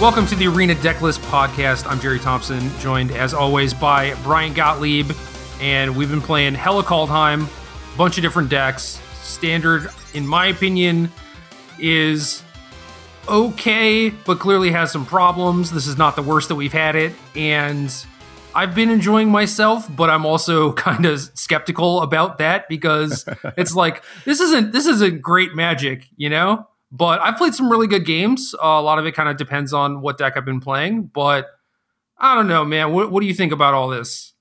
Welcome to the Arena Decklist podcast. I'm Jerry Thompson, joined as always by Brian Gottlieb, and we've been playing Hella Kaldheim, a bunch of different decks. Standard, in my opinion, is okay, but clearly has some problems. This is not the worst that we've had it, and I've been enjoying myself, but I'm also kind of skeptical about that because it's like this isn't this isn't great magic, you know? But I've played some really good games. Uh, a lot of it kind of depends on what deck I've been playing. But I don't know, man. What, what do you think about all this?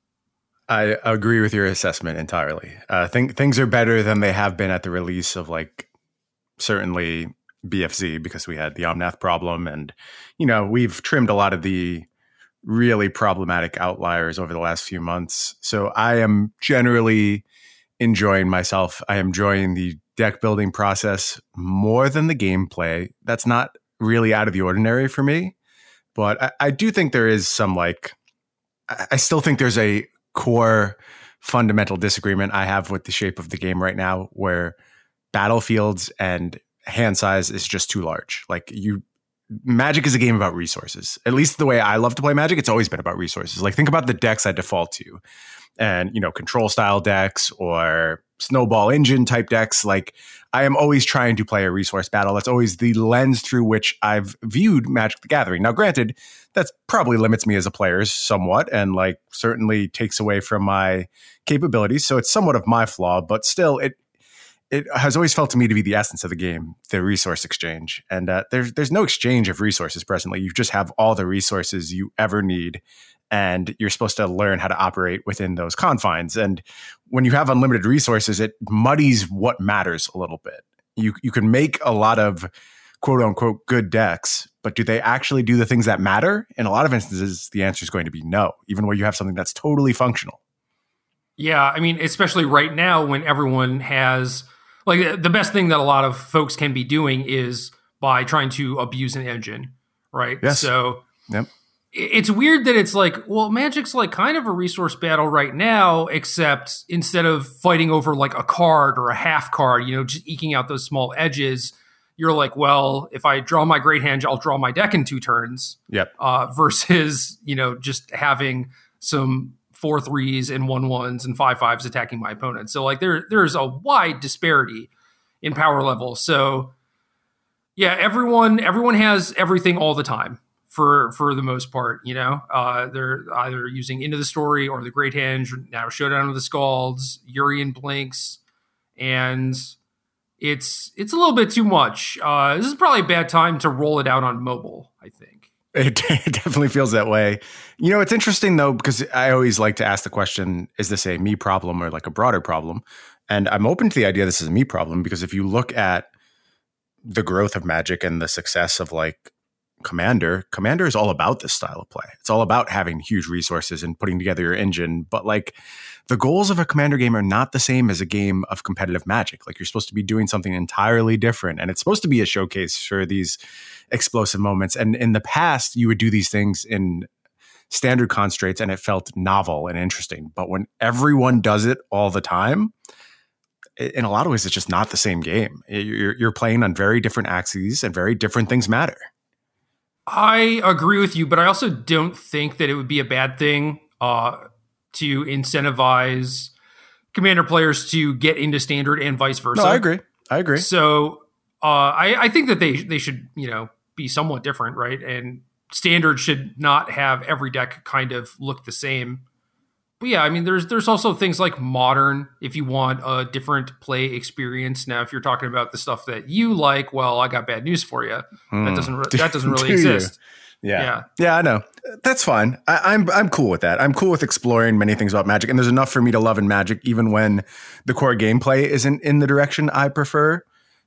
I agree with your assessment entirely. Uh, think things are better than they have been at the release of like certainly BFZ because we had the Omnath problem, and you know we've trimmed a lot of the really problematic outliers over the last few months. So I am generally enjoying myself. I am enjoying the deck building process more than the gameplay. That's not really out of the ordinary for me, but I, I do think there is some like, I, I still think there's a core fundamental disagreement I have with the shape of the game right now where battlefields and hand size is just too large. Like you Magic is a game about resources. At least the way I love to play Magic, it's always been about resources. Like think about the decks I default to. And, you know, control style decks or snowball engine type decks. Like I am always trying to play a resource battle. That's always the lens through which I've viewed Magic the Gathering. Now, granted, that probably limits me as a player somewhat and like certainly takes away from my capabilities. So it's somewhat of my flaw, but still it it has always felt to me to be the essence of the game, the resource exchange. And uh, there's there's no exchange of resources presently. You just have all the resources you ever need, and you're supposed to learn how to operate within those confines. And when you have unlimited resources, it muddies what matters a little bit. You you can make a lot of quote unquote good decks, but do they actually do the things that matter? In a lot of instances, the answer is going to be no, even where you have something that's totally functional. Yeah, I mean, especially right now when everyone has like the best thing that a lot of folks can be doing is by trying to abuse an engine, right? Yes. So yep. It's weird that it's like, well, Magic's like kind of a resource battle right now, except instead of fighting over like a card or a half card, you know, just eking out those small edges, you're like, well, if I draw my great hand, I'll draw my deck in two turns. Yep. Uh, versus, you know, just having some four threes and one ones and five fives attacking my opponent. So like there there's a wide disparity in power level. So yeah, everyone everyone has everything all the time for for the most part. You know, uh, they're either using into the story or the Great Henge now Showdown of the Skalds, Yorion Blinks, and it's it's a little bit too much. Uh, this is probably a bad time to roll it out on mobile. I think. It, it, definitely feels that way. You know, it's interesting though, because I always like to ask the question is this a me problem or like a broader problem? And I'm open to the idea this is a me problem because if you look at the growth of magic and the success of like Commander, Commander is all about this style of play. It's all about having huge resources and putting together your engine. But like the goals of a Commander game are not the same as a game of competitive magic. Like you're supposed to be doing something entirely different. And it's supposed to be a showcase for these explosive moments. And in the past, you would do these things in standard constraints and it felt novel and interesting. But when everyone does it all the time, in a lot of ways, it's just not the same game. You're, you're playing on very different axes and very different things matter. I agree with you, but I also don't think that it would be a bad thing uh, to incentivize commander players to get into standard and vice versa. No, I agree. I agree. So uh, I, I think that they they should you know be somewhat different, right? And standard should not have every deck kind of look the same. But yeah, I mean, there's there's also things like modern. If you want a different play experience, now if you're talking about the stuff that you like, well, I got bad news for you. Mm. That doesn't re- that doesn't really exist. Yeah. yeah, yeah, I know. That's fine. I, I'm I'm cool with that. I'm cool with exploring many things about Magic, and there's enough for me to love in Magic, even when the core gameplay isn't in the direction I prefer.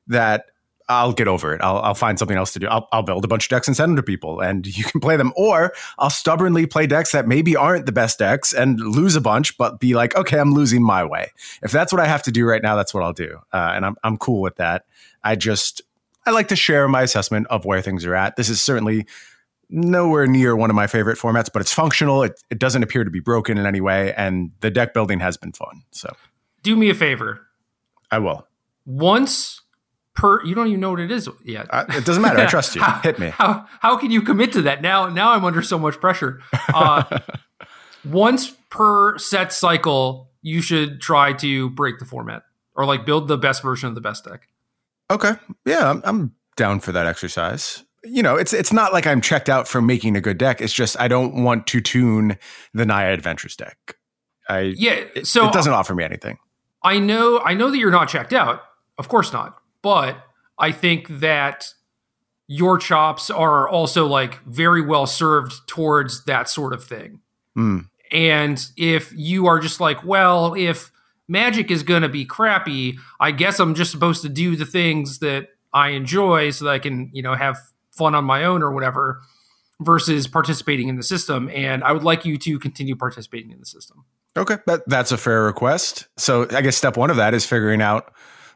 That I'll get over it. I'll, I'll find something else to do. I'll, I'll, build a bunch of decks and send them to people, and you can play them. Or I'll stubbornly play decks that maybe aren't the best decks and lose a bunch, but be like, okay, I'm losing my way. If that's what I have to do right now, that's what I'll do, uh, and I'm I'm cool with that. I just I like to share my assessment of where things are at. This is certainly nowhere near one of my favorite formats, but it's functional. It, it doesn't appear to be broken in any way, and the deck building has been fun. So, do me a favor. I will. Once per you don't even know what it is yet. Uh, it doesn't matter. I trust you. how, Hit me. How how can you commit to that? Now now I'm under so much pressure. Uh, once per set cycle, you should try to break the format or like build the best version of the best deck. Okay. Yeah, I'm, I'm down for that exercise. You know, it's it's not like I'm checked out from making a good deck. It's just I don't want to tune the Naya Adventures deck. I Yeah, so it doesn't offer me anything. I know I know that you're not checked out. Of course not. But I think that your chops are also like very well served towards that sort of thing. Mm. And if you are just like, well, if magic is going to be crappy, I guess I'm just supposed to do the things that I enjoy so that I can, you know, have fun on my own or whatever versus participating in the system. And I would like you to continue participating in the system. Okay, that, that's a fair request. So I guess step one of that is figuring out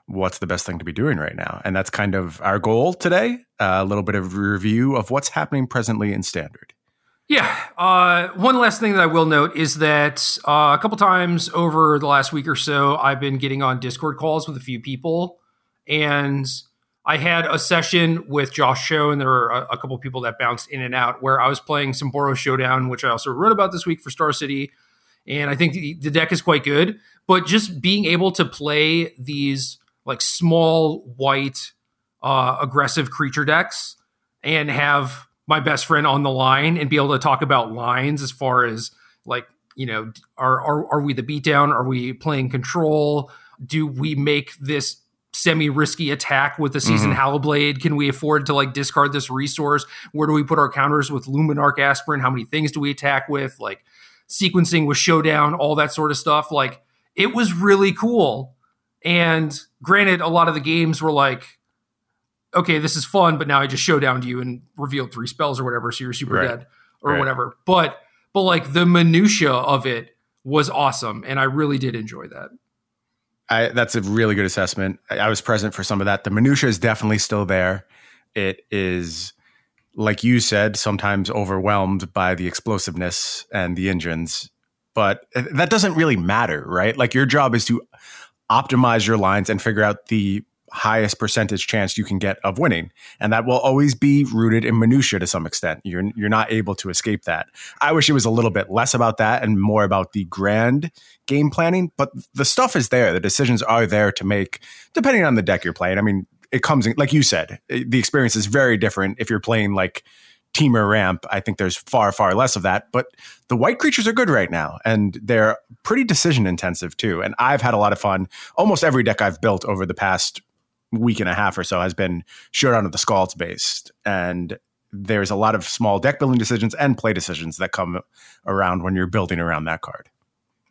what's the best thing to be doing right now, and that's kind of our goal today. Uh, a little bit of review of what's happening presently in standard. Yeah. Uh, one last thing that I will note is that uh, a couple times over the last week or so, I've been getting on Discord calls with a few people, and I had a session with Josh Show, and there were a, a couple people that bounced in and out where I was playing some Boros Showdown, which I also wrote about this week for Star City, and I think the, the deck is quite good. But just being able to play these like small white uh, aggressive creature decks and have my best friend on the line and be able to talk about lines as far as like you know are are, are we the beatdown are we playing control do we make this semi risky attack with the season mm-hmm. Hallowblade? Can we afford to like discard this resource? Where do we put our counters with Luminarch Aspirant? How many things do we attack with? Like sequencing with Showdown, all that sort of stuff. Like it was really cool. And granted, a lot of the games were like, okay, this is fun, but now I just Showdown to you and revealed three spells or whatever, so you're super right. dead or right. whatever. But but like the minutia of it was awesome, and I really did enjoy that. I, that's a really good assessment. I, I was present for some of that. The minutia is definitely still there. It is, like you said, sometimes overwhelmed by the explosiveness and the engines, but eh, that doesn't really matter, right? Like your job is to optimize your lines and figure out the highest percentage chance you can get of winning. And that will always be rooted in minutia to some extent. You're you're not able to escape that. I wish it was a little bit less about that and more about the grand game planning but the stuff is there. The decisions are there to make depending on the deck you're playing. I mean it comes in like you said eh, the experience is very different if you're playing like Temur ramp i think there's far far less of that but the white creatures are good right now and they're pretty decision intensive too and i've had a lot of fun almost every deck i've built over the past week and a half or so has been Showdown of the Skalds based. And there's a lot of small deck building decisions and play decisions that come around when you're building around that card.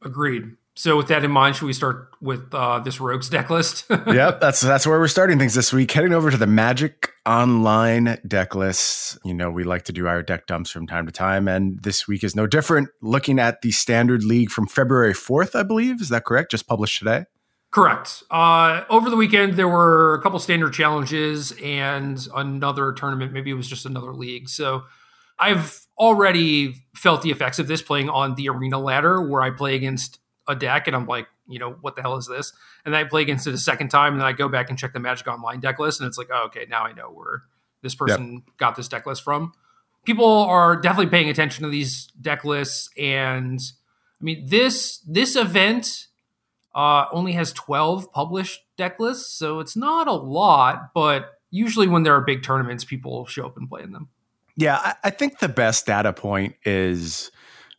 Agreed. So with that in mind, should we start with uh, this Rogues deck list? yep, that's that's where we're starting things this week. Heading over to the Magic Online deck list. You know, we like to do our deck dumps from time to time, and this week is no different. Looking at the Standard League from February fourth, I believe. Is that correct? Just published today. Correct. Uh, over the weekend, there were a couple standard challenges and another tournament. Maybe it was just another league. So I've already felt the effects of this playing on the arena ladder where I play against a deck and I'm like, you know, what the hell is this? And then I play against it a second time and then I go back and check the Magic Online deck list and it's like, oh, okay, now I know where this person yep. got this deck list from. People are definitely paying attention to these deck lists and I mean this this event uh, only has 12 published deck lists, so it's not a lot, but usually when there are big tournaments, people show up and play in them. Yeah, I, I think the best data point is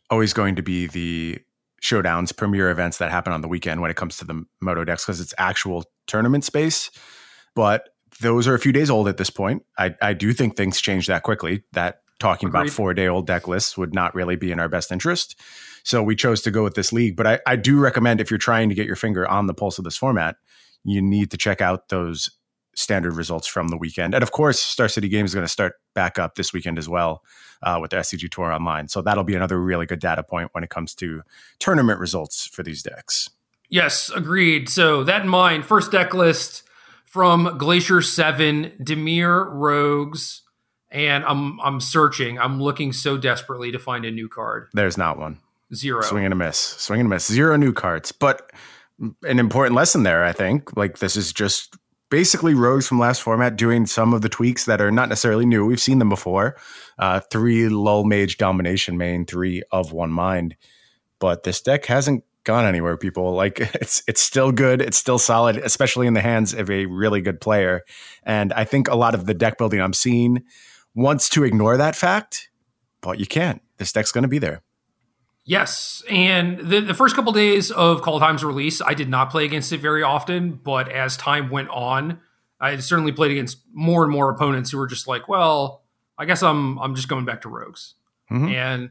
always going to be the showdowns, premier events that happen on the weekend when it comes to the Moto decks because it's actual tournament space. But those are a few days old at this point. I, I do think things change that quickly. That talking Agreed. about four day old deck lists would not really be in our best interest. So we chose to go with this league. But I, I do recommend if you're trying to get your finger on the pulse of this format, you need to check out those standard results from the weekend. And of course, Star City Games is going to start back up this weekend as well uh, with the SCG Tour Online. So that'll be another really good data point when it comes to tournament results for these decks. Yes, agreed. So that in mind, first deck list from Glacier 7, Dimir Rogues, and I'm I'm searching. I'm looking so desperately to find a new card. There's not one. Zero. Swing and a miss. Swing and a miss. Zero new cards. But an important lesson there, I think. Like this is just basically rogues from last format doing some of the tweaks that are not necessarily new. We've seen them before. Uh, three lull mage domination main, three of one mind. But this deck hasn't gone anywhere, people. Like it's it's still good, it's still solid, especially in the hands of a really good player. And I think a lot of the deck building I'm seeing wants to ignore that fact, but you can't. This deck's gonna be there. Yes, and the, the first couple days of Kaldheim's release, I did not play against it very often. But as time went on, I certainly played against more and more opponents who were just like, "Well, I guess I'm I'm just going back to rogues," mm-hmm. and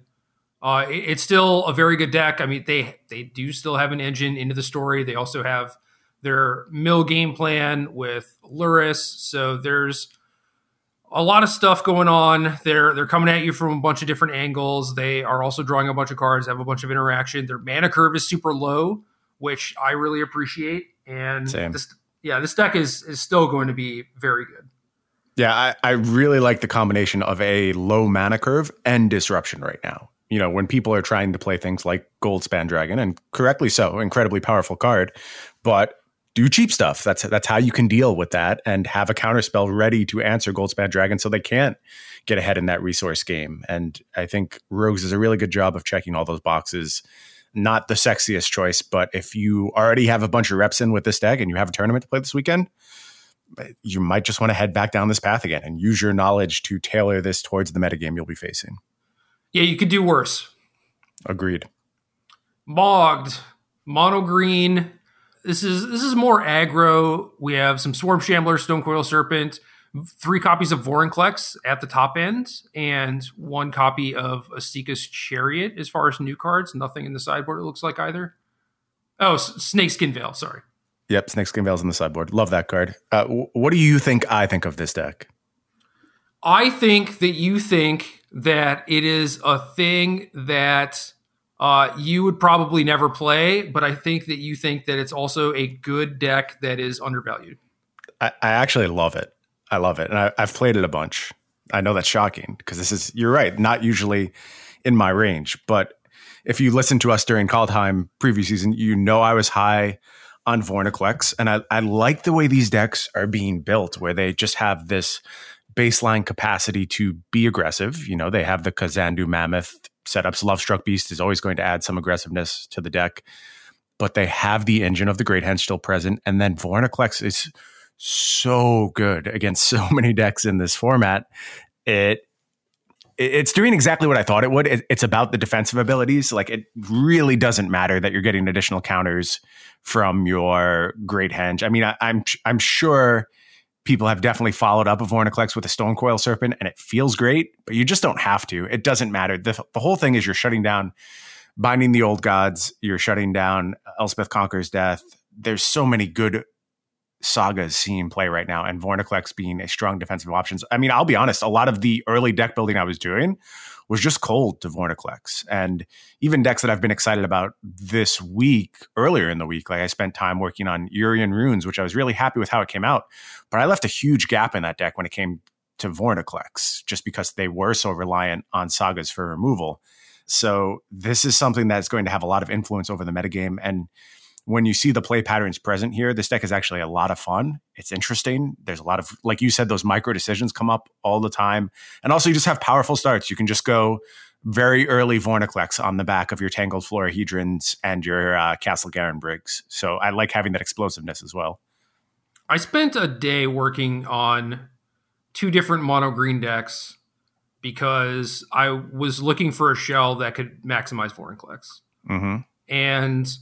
uh, it, it's still a very good deck. I mean, they they do still have an engine into the story. They also have their mill game plan with Luris, so there's a lot of stuff going on. They're they're coming at you from a bunch of different angles. They are also drawing a bunch of cards, have a bunch of interaction. Their mana curve is super low, which I really appreciate. And Same. this yeah, this deck is is still going to be very good. Yeah, I, I really like the combination of a low mana curve and disruption right now. You know, when people are trying to play things like Goldspan Dragon, and correctly so, incredibly powerful card, but do cheap stuff. That's that's how you can deal with that and have a counterspell ready to answer Goldspan Dragon so they can't get ahead in that resource game. And I think Rogues does a really good job of checking all those boxes. Not the sexiest choice, but if you already have a bunch of reps in with this deck and you have a tournament to play this weekend, you might just want to head back down this path again and use your knowledge to tailor this towards the metagame you'll be facing. Yeah, you could do worse. Agreed. Mogged, mono green, this is this is more aggro. We have some Swarm Shambler, Stone Stonecoil Serpent, three copies of Vorinclex at the top end, and one copy of Esika's Chariot as far as new cards. Nothing in the sideboard, it looks like either. Oh, Snakeskin Veil, sorry. Yep, Snakeskin Veil's in the sideboard. Love that card. Uh, what do you think I think of this deck? I think that you think that it is a thing that uh, you would probably never play, but I think that you think that it's also a good deck that is undervalued. I, I actually love it. I love it, and I, I've played it a bunch. I know that's shocking because this is you're right, not usually in my range. But if you listen to us during Kaldheim preview season, you know I was high on Vorinclex, and I, I like the way these decks are being built, where they just have this baseline capacity to be aggressive. You know, they have the Kazandu Mammoth setups. Lovestruck Beast is always going to add some aggressiveness to the deck, but they have the engine of the Great Henge still present. And then Vorinclex is so good against so many decks in this format. It it's doing exactly what I thought it would. It, it's about the defensive abilities. Like it really doesn't matter that you're getting additional counters from your Great Henge. I mean, I, I'm I'm sure people have definitely followed up a Vorinclex with a Stonecoil Serpent, and it feels great, but you just don't have to. It doesn't matter. The, the whole thing is you're shutting down Binding the Old Gods, you're shutting down Elspeth Conquers Death. There's so many good sagas seeing play right now, and Vorinclex being a strong defensive option. I mean, I'll be honest, a lot of the early deck building I was doing was just cold to Vorinclex. And even decks that I've been excited about this week, earlier in the week, like I spent time working on Yorion Runes, which I was really happy with how it came out. But I left a huge gap in that deck when it came to Vorinclex, just because they were so reliant on sagas for removal. So this is something that's going to have a lot of influence over the metagame. And when you see the play patterns present here, this deck is actually a lot of fun. It's interesting. There's a lot of, like you said, those micro decisions come up all the time. And also, you just have powerful starts. You can just go very early Vorinclex on the back of your Tangled Florahedrons and your uh, Castle Garenbrigs. So I like having that explosiveness as well. I spent a day working on two different mono green decks because I was looking for a shell that could maximize Vorinclex. Mm-hmm. And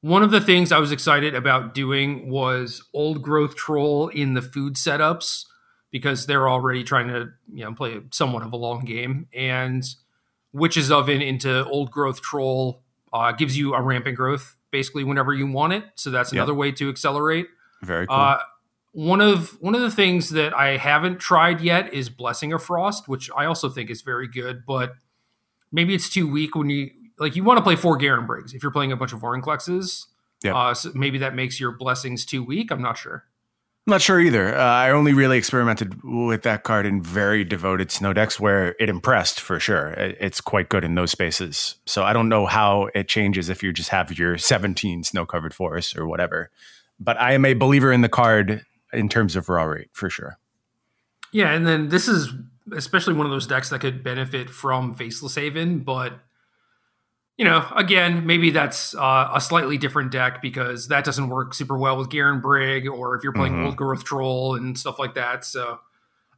one of the things I was excited about doing was old growth troll in the food setups because they're already trying to you know play somewhat of a long game. And witches oven into old growth troll uh, gives you a rampant growth basically whenever you want it. So that's another yep. way to accelerate. Very cool. uh, one of one of the things that I haven't tried yet is blessing of frost which I also think is very good but maybe it's too weak when you like you want to play four Garenbrigs if you're playing a bunch of Vorinclexes. Yeah. Uh, so maybe that makes your blessings too weak. I'm not sure. I'm not sure either. Uh, I only really experimented with that card in very devoted snow decks where it impressed for sure. It's quite good in those spaces. So I don't know how it changes if you just have your 17 snow covered forests or whatever. But I am a believer in the card in terms of raw rate for sure. Yeah, and then this is especially one of those decks that could benefit from Faceless Haven, but you know, again, maybe that's uh, a slightly different deck because that doesn't work super well with Garenbrig, or if you're playing mm-hmm. Old Growth Troll and stuff like that. So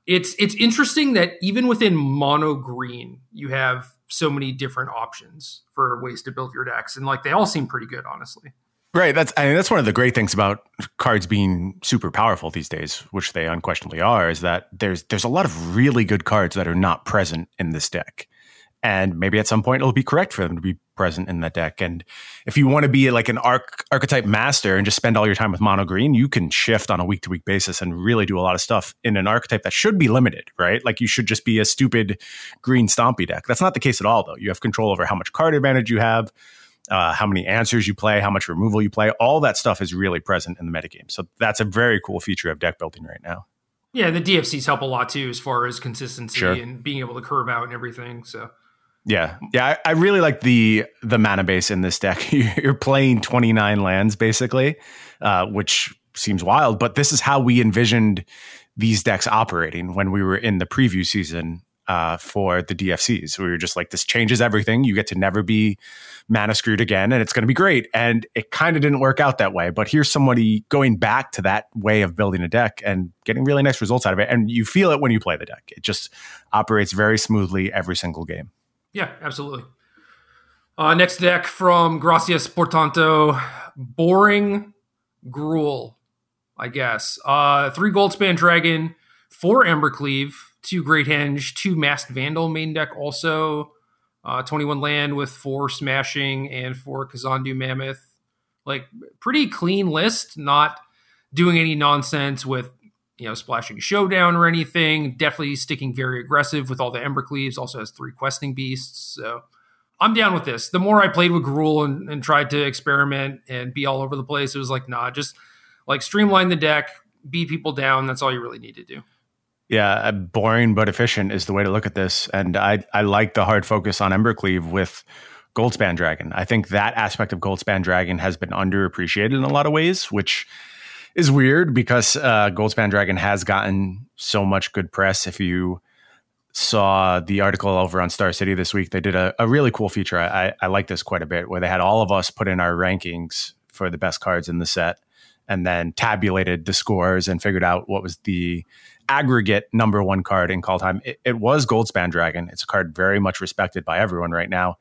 it's it's interesting that even within mono green, you have so many different options for ways to build your decks, and like they all seem pretty good, honestly. Right. That's I mean that's one of the great things about cards being super powerful these days, which they unquestionably are, is that there's there's a lot of really good cards that are not present in this deck. And maybe at some point it'll be correct for them to be present in that deck. And if you want to be like an arc archetype master and just spend all your time with mono green, you can shift on a week to week basis and really do a lot of stuff in an archetype that should be limited, right? Like you should just be a stupid green stompy deck. That's not the case at all, though. You have control over how much card advantage you have uh, how many answers you play, how much removal you play, all that stuff is really present in the metagame. So that's a very cool feature of deck building right now. Yeah, the DFCs help a lot too as far as consistency sure. and being able to curve out and everything. So yeah, yeah, I, I, really like the the mana base in this deck. You're playing 29 lands basically, uh, which seems wild, but this is how we envisioned these decks operating when we were in the preview season uh, for the DFCs. We were just like, this changes everything. You get to never be mana screwed again, and it's going to be great. And it kind of didn't work out that way. But here's somebody going back to that way of building a deck and getting really nice results out of it. And you feel it when you play the deck. It just operates very smoothly every single game. Yeah, absolutely. Uh, next deck from Gracias Portanto, boring Gruul, I guess. Uh, three Goldspan Dragon, four Embercleave, two Great Henge, two Masked Vandal main deck also. Uh, 21 land with four Smashing and four Kazandu Mammoth. Like, pretty clean list, not doing any nonsense with, you know, splashing Showdown or anything. Definitely sticking very aggressive with all the Embercleaves. Also has three Questing Beasts. So I'm down with this. The more I played with Gruul and, and tried to experiment and be all over the place, it was like, nah, just like streamline the deck, beat people down. That's all you really need to do. Yeah, uh, boring but efficient is the way to look at this. And I, I like the hard focus on Embercleave with Goldspan Dragon. I think that aspect of Goldspan Dragon has been underappreciated in a lot of ways, which is weird because uh, Goldspan Dragon has gotten so much good press. If you saw the article over on Star City this week, they did a, a really cool feature. I, I like this quite a bit, where they had all of us put in our rankings for the best cards in the set and then tabulated the scores and figured out what was the aggregate number one card in Kaldheim. It, it was Goldspan Dragon. It's a card very much respected by everyone right now.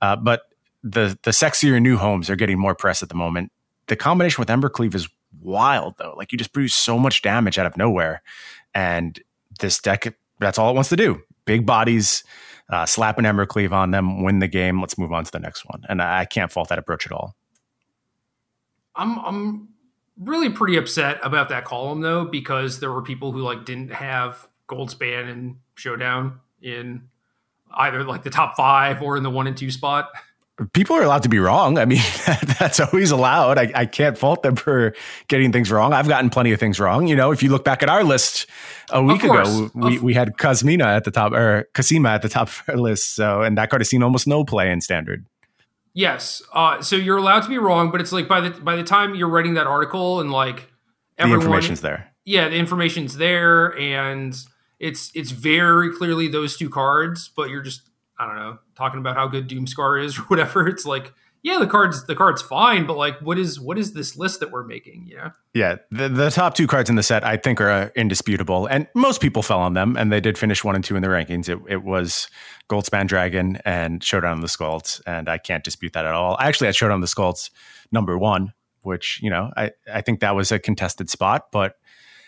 Uh, but the the sexier new homes are getting more press at the moment. The combination with Embercleave is wild though. Like you just produce so much damage out of nowhere, and this deck that's all it wants to do. Big bodies, uh, slap an Embercleave on them, win the game. Let's move on to the next one. And I, I can't fault that approach at all. I'm I'm really pretty upset about that column though because there were people who like didn't have Goldspan and Showdown in either like the top five or in the one and two spot. People are allowed to be wrong. I mean, that's always allowed. I, I, can't fault them for getting things wrong. I've gotten plenty of things wrong. You know, if you look back at our list a week ago, we, we had Kazmina at the top or Kazima at the top of our list. So, and that card has seen almost no play in standard. Yes. Uh, so you're allowed to be wrong, but it's like by the by the time you're writing that article and like everyone, the information's there. Yeah, the information's there, and it's it's very clearly those two cards. But you're just I don't know talking about how good Doomskar is or whatever. It's like yeah, the cards the card's fine, but like, what is what is this list that we're making? Yeah, yeah. The, the top two cards in the set, I think, are uh, indisputable, and most people fell on them, and they did finish one and two in the rankings. It, it was Goldspan Dragon and Showdown of the Skalds, and I can't dispute that at all. I actually had Showdown of the Skalds number one, which you know I I think that was a contested spot, but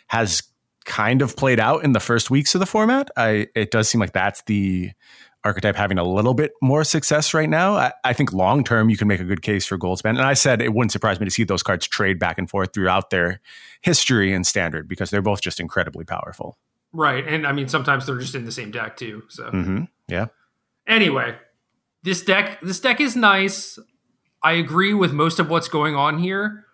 has kind of played out in the first weeks of the format. I it does seem like that's the archetype having a little bit more success right now. I, I think long term you can make a good case for Goldspan. And I said it wouldn't surprise me to see those cards trade back and forth throughout their history and standard because they're both just incredibly powerful. Right. And I mean sometimes they're just in the same deck too. So mm-hmm. yeah. Anyway, this deck this deck is nice. I agree with most of what's going on here.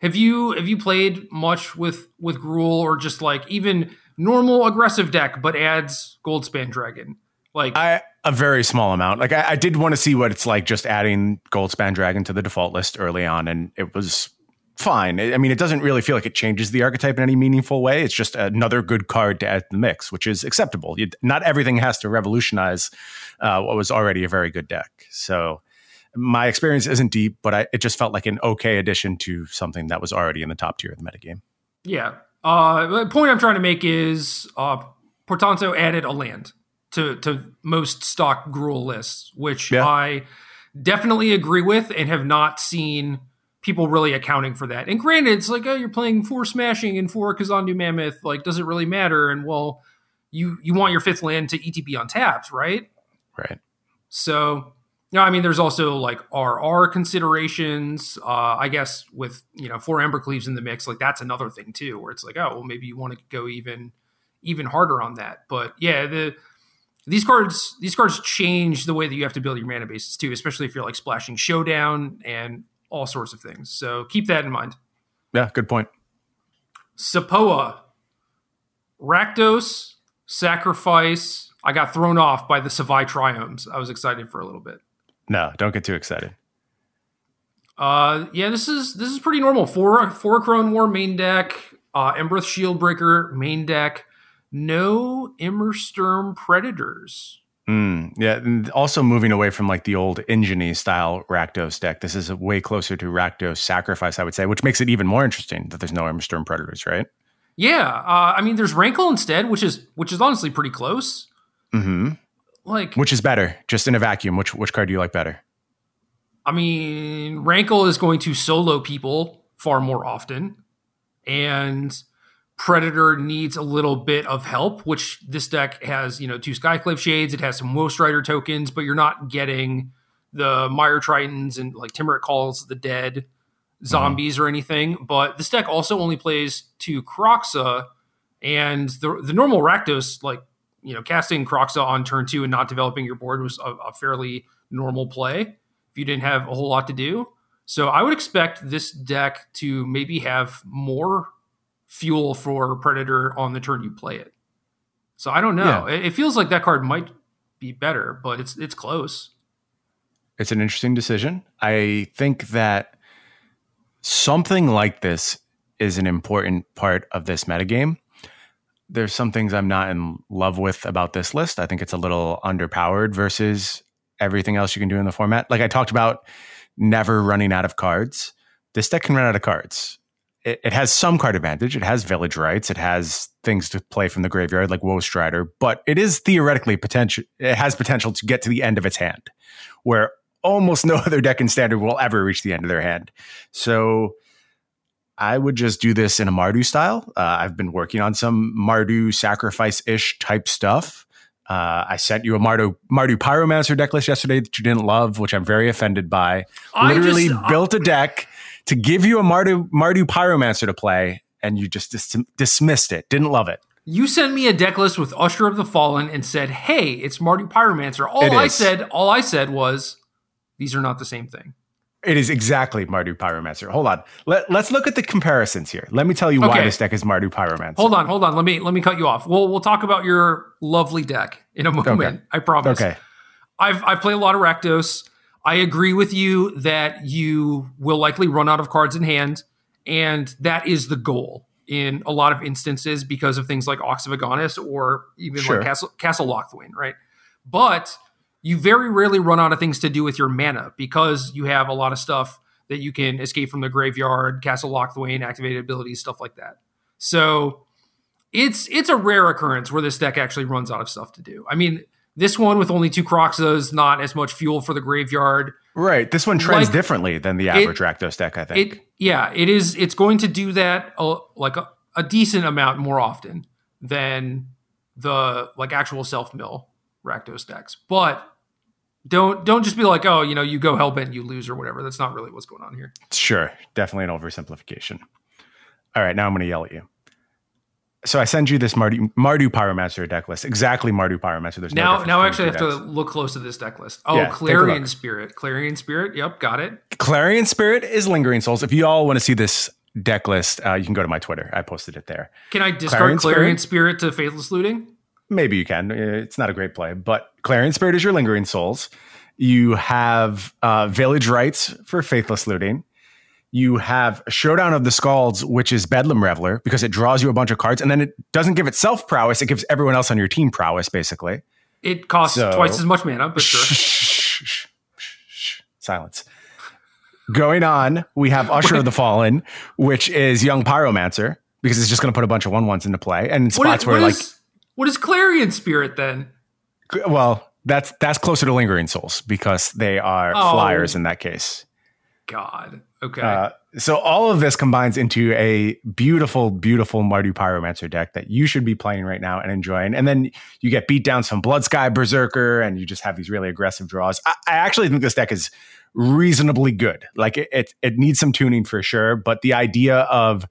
Have you have you played much with with Gruul or just like even normal aggressive deck but adds Goldspan Dragon? Like I a very small amount. Like I, I did want to see what it's like just adding Goldspan Dragon to the default list early on, and it was fine. I mean, it doesn't really feel like it changes the archetype in any meaningful way. It's just another good card to add to the mix, which is acceptable. You, not everything has to revolutionize uh, what was already a very good deck. So my experience isn't deep, but I, it just felt like an okay addition to something that was already in the top tier of the metagame. Yeah. Uh, the point I'm trying to make is uh, Portanto added a land to to most stock Gruul lists, which yeah. I definitely agree with and have not seen people really accounting for that. And granted, it's like, oh, you're playing four smashing and four Kazandu Mammoth. Like, does it really matter? And well, you you want your fifth land to ETB on taps, right? Right. So, know, I mean, there's also like RR considerations. Uh, I guess with you know four Embercleaves in the mix, like that's another thing too, where it's like, oh, well, maybe you want to go even even harder on that. But yeah, the these cards these cards change the way that you have to build your mana bases too, especially if you're like splashing showdown and all sorts of things. So keep that in mind. Yeah, good point. Sapoa, Rakdos, Sacrifice. I got thrown off by the Savai Triomes. I was excited for a little bit. No, don't get too excited. Uh, yeah, this is this is pretty normal. Four four Crone War main deck, uh, Embereth Shieldbreaker main deck. No Immersturm Predators. Mm, yeah, and also moving away from like the old Ingeny style Rakdos deck. This is way closer to Rakdos Sacrifice, I would say, which makes it even more interesting that there's no Immersturm Predators, right? Yeah, uh, I mean, there's Rankle instead, which is which is honestly pretty close. hmm Like, which is better? Just in a vacuum, which which card do you like better? I mean, Rankle is going to solo people far more often, and Predator needs a little bit of help, which this deck has, you know, two Skyclave Shades, it has some Woe Strider tokens, but you're not getting the Mire Tritons and like Tymaret Calls the Dead zombies mm-hmm. or anything. But this deck also only plays two Kroxa, and the the normal Rakdos, like, you know, casting Kroxa on turn two and not developing your board was a, a fairly normal play if you didn't have a whole lot to do. So I would expect this deck to maybe have more fuel for Predator on the turn you play it. So I don't know. Yeah. It, it feels like that card might be better, but it's it's close. It's an interesting decision. I think that something like this is an important part of this metagame. There's some things I'm not in love with about this list. I think it's a little underpowered versus everything else you can do in the format. Like I talked about never running out of cards. This deck can run out of cards it, it, has some card advantage. It has Village Rites. It has things to play from the graveyard like Woe Strider, but it is theoretically potential. It has potential to get to the end of its hand, where almost no other deck in standard will ever reach the end of their hand. So I would just do this in a Mardu style. Uh, I've been working on some Mardu sacrifice ish type stuff. Uh, I sent you a Mardu Mardu Pyromancer deck list yesterday that you didn't love, which I'm very offended by. I Literally just, built a deck to give you a Mardu Mardu Pyromancer to play, and you just dis- dismissed it. Didn't love it. You sent me a deck list with Usher of the Fallen and said, "Hey, it's Mardu Pyromancer." All I said, all I said was, "These are not the same thing." It is exactly Mardu Pyromancer. Hold on. Let, us look at the comparisons here. Let me tell you okay. why this deck is Mardu Pyromancer. Hold on, hold on. Let me let me cut you off. We'll we'll talk about your lovely deck in a moment. Okay. I promise. Okay. I've I've played a lot of Rakdos. I agree with you that you will likely run out of cards in hand, and that is the goal in a lot of instances because of things like Ox of Agonas or even sure. like Castle, Castle Locthwain, right? But you very rarely run out of things to do with your mana because you have a lot of stuff that you can escape from the graveyard, Castle Locthwain, activated abilities, stuff like that. So it's it's a rare occurrence where this deck actually runs out of stuff to do. I mean, this one with only two Kroxas, not as much fuel for the graveyard. Right. This one trends like, differently than the average it, Rakdos deck, I think. It, yeah, it is. It's going to do that uh, like a, a, decent amount more often than the like actual self mill Rakdos decks. But don't don't just be like, oh, you know, you go hellbent, you lose or whatever. That's not really what's going on here. Sure, definitely an oversimplification. All right, now I'm going to yell at you so I send you this Mardu, Mardu Pyromancer deck list. Exactly Mardu Pyromancer. There's now no now I actually have decks. to look close to this deck list. Oh, yeah, Clarion Spirit. Clarion Spirit. Yep, got it. Clarion Spirit is Lingering Souls. If you all want to see this deck list, uh, you can go to my Twitter. I posted it there. Can I discard Clarion, Clarion Spirit? Spirit to Faithless Looting? Maybe you can. It's not a great play, but Clarion Spirit is your Lingering Souls. You have uh, Village Rites for Faithless Looting. You have Showdown of the Skalds, which is Bedlam Reveler, because it draws you a bunch of cards, and then it doesn't give itself prowess; it gives everyone else on your team prowess, basically. It costs so, twice as much mana, but sure. Shh, shh, shh, Silence. Going on, we have Usher of the Fallen, which is Young Pyromancer, because it's just going to put a bunch of one ones into play, and in spots what where is, like, what is Clarion Spirit then? Well, that's that's closer to Lingering Souls because they are oh. flyers in that case. God. Okay. Uh, so all of this combines into a beautiful, beautiful Mardu Pyromancer deck that you should be playing right now and enjoying. And then you get beat down some Bloodsky Berserker, and you just have these really aggressive draws. I, I actually think this deck is reasonably good. Like it, it, it needs some tuning for sure, but the idea of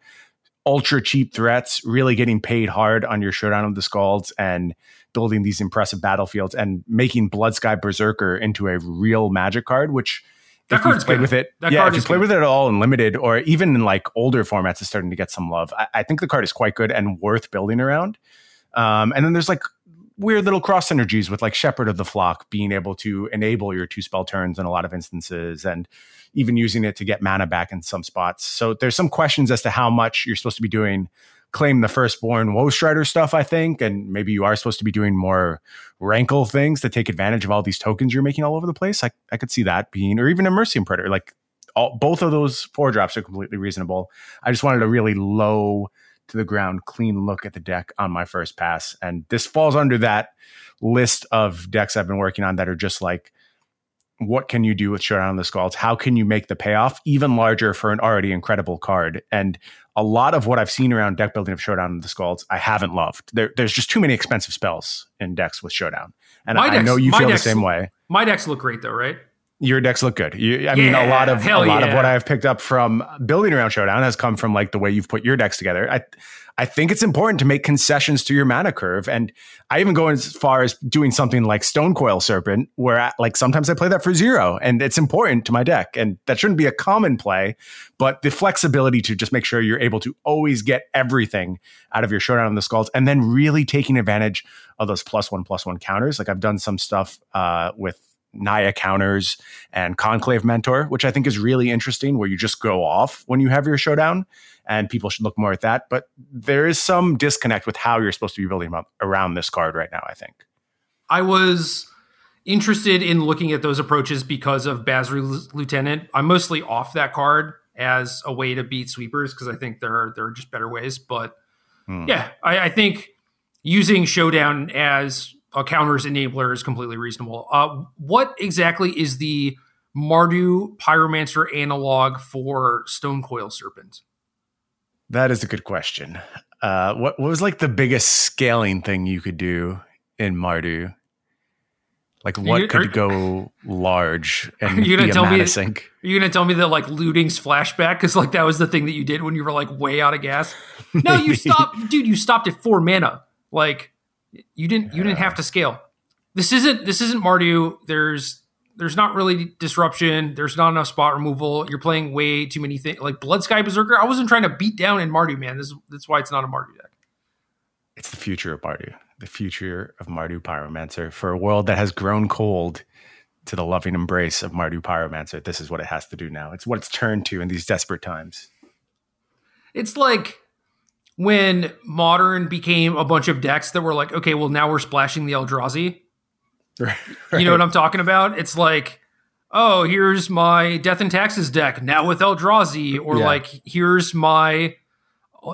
ultra cheap threats really getting paid hard on your Showdown of the Skalds and building these impressive battlefields and making Bloodsky Berserker into a real Magic card, which that if you played good. with it, that yeah, if you play with it at all in limited or even in like older formats, it's starting to get some love. I, I think the card is quite good and worth building around. Um, and then there's like weird little cross synergies with like Shepherd of the Flock being able to enable your two spell turns in a lot of instances and even using it to get mana back in some spots. So there's some questions as to how much you're supposed to be doing claim the firstborn Woe Strider stuff, I think, and maybe you are supposed to be doing more rankle things to take advantage of all these tokens you're making all over the place. I, I could see that being, or even Immersturm Predator. Like all, both of those four drops are completely reasonable. I just wanted a really low to the ground, clean look at the deck on my first pass, and this falls under that list of decks I've been working on that are just like what can you do with Showdown of the Skalds? How can you make the payoff even larger for an already incredible card? And a lot of what I've seen around deck building of Showdown and the Skalds, I haven't loved. There, there's just too many expensive spells in decks with Showdown, and my I decks, know you feel the same way. My decks look great though, right? Your decks look good. You, I yeah, mean, a lot of a lot yeah. of what I've picked up from building around Showdown has come from like the way you've put your decks together. I, I think it's important to make concessions to your mana curve. And I even go as far as doing something like Stonecoil Serpent, where I, like sometimes I play that for zero and it's important to my deck. And that shouldn't be a common play, but the flexibility to just make sure you're able to always get everything out of your Showdown on the Skalds and then really taking advantage of those plus one, plus one counters. Like I've done some stuff uh, with Naya counters and Conclave Mentor, which I think is really interesting, where you just go off when you have your showdown and people should look more at that. But there is some disconnect with how you're supposed to be building up around this card right now. I think. I was interested in looking at those approaches because of Basri Lieutenant. I'm mostly off that card as a way to beat sweepers because I think there are there are just better ways. But hmm. yeah, I, I, think using Showdown as a counters enabler is completely reasonable. Uh, what exactly is the Mardu Pyromancer analog for Stonecoil Serpent? That is a good question. Uh, what, what was like the biggest scaling thing you could do in Mardu? Like what you, could are, go large and you gonna be tell me, sink? Are you gonna tell me that like looting's flashback? Because like that was the thing that you did when you were like way out of gas. No, you stopped, dude. You stopped at four mana. Like you didn't you didn't have to scale. This isn't this isn't Mardu. There's there's not really disruption. There's not enough spot removal. You're playing way too many things. Like Bloodsky Berserker, I wasn't trying to beat down in Mardu, man. This, that's why it's not a Mardu deck. It's the future of Mardu. The future of Mardu Pyromancer. For a world that has grown cold to the loving embrace of Mardu Pyromancer, this is what it has to do now. It's what it's turned to in these desperate times. It's like when Modern became a bunch of decks that were like, okay, well, now we're splashing the Eldrazi Right. You know what I'm talking about? It's like, oh, here's my Death and Taxes deck now with Eldrazi, or yeah. like here's my,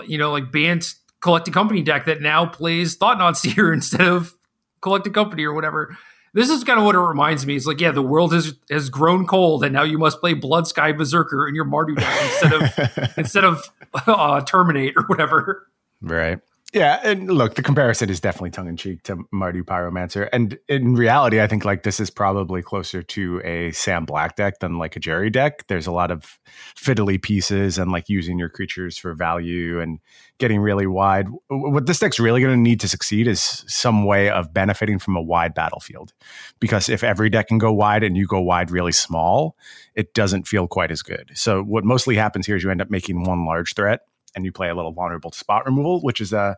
you know, like banned Collected Company deck that now plays Thought-Knot Seer instead of Collected Company or whatever. This is kind of what it reminds me. It's like, yeah, the world has has grown cold, and now you must play Bloodsky Berserker in your Mardu deck instead of instead of uh, Terminate or whatever. Right. Yeah, and look, the comparison is definitely tongue in cheek to Mardu Pyromancer, and in reality, I think like this is probably closer to a Sam Black deck than like a Jerry deck. There's a lot of fiddly pieces and like using your creatures for value and getting really wide. What this deck's really going to need to succeed is some way of benefiting from a wide battlefield, because if every deck can go wide and you go wide really small, it doesn't feel quite as good. So what mostly happens here is you end up making one large threat and you play a little vulnerable to spot removal, which is a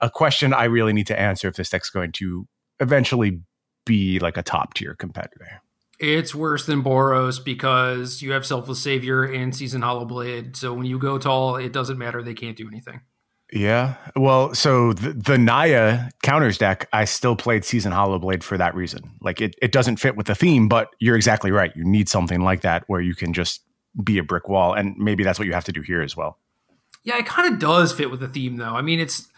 a question I really need to answer if this deck's going to eventually be like a top tier competitor. It's worse than Boros because you have Selfless Savior and Seasoned Hallowblade. So when you go tall, it doesn't matter. They can't do anything. Yeah. Well, so the, the Naya counters deck, I still played Seasoned Hallowblade for that reason. Like it, it doesn't fit with the theme, but you're exactly right. You need something like that where you can just be a brick wall. And maybe that's what you have to do here as well. Yeah, it kind of does fit with the theme, though. I mean, it's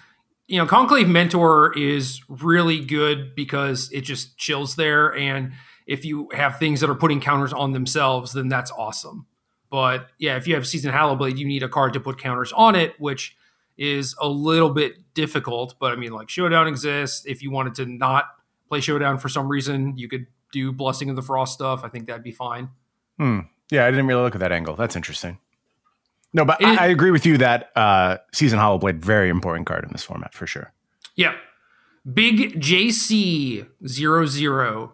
you know, Conclave Mentor is really good because it just chills there, and if you have things that are putting counters on themselves, then that's awesome. But yeah, if you have Season Hallowblade, you need a card to put counters on it, which is a little bit difficult. But I mean, like Showdown exists. If you wanted to not play Showdown for some reason, you could do Blessing of the Frost stuff. I think that'd be fine. Hmm. Yeah, I didn't really look at that angle. That's interesting. No, but I, I, agree with you that uh, Season hollow Hallowblade very important card in this format for sure. Yeah. Big JC 00,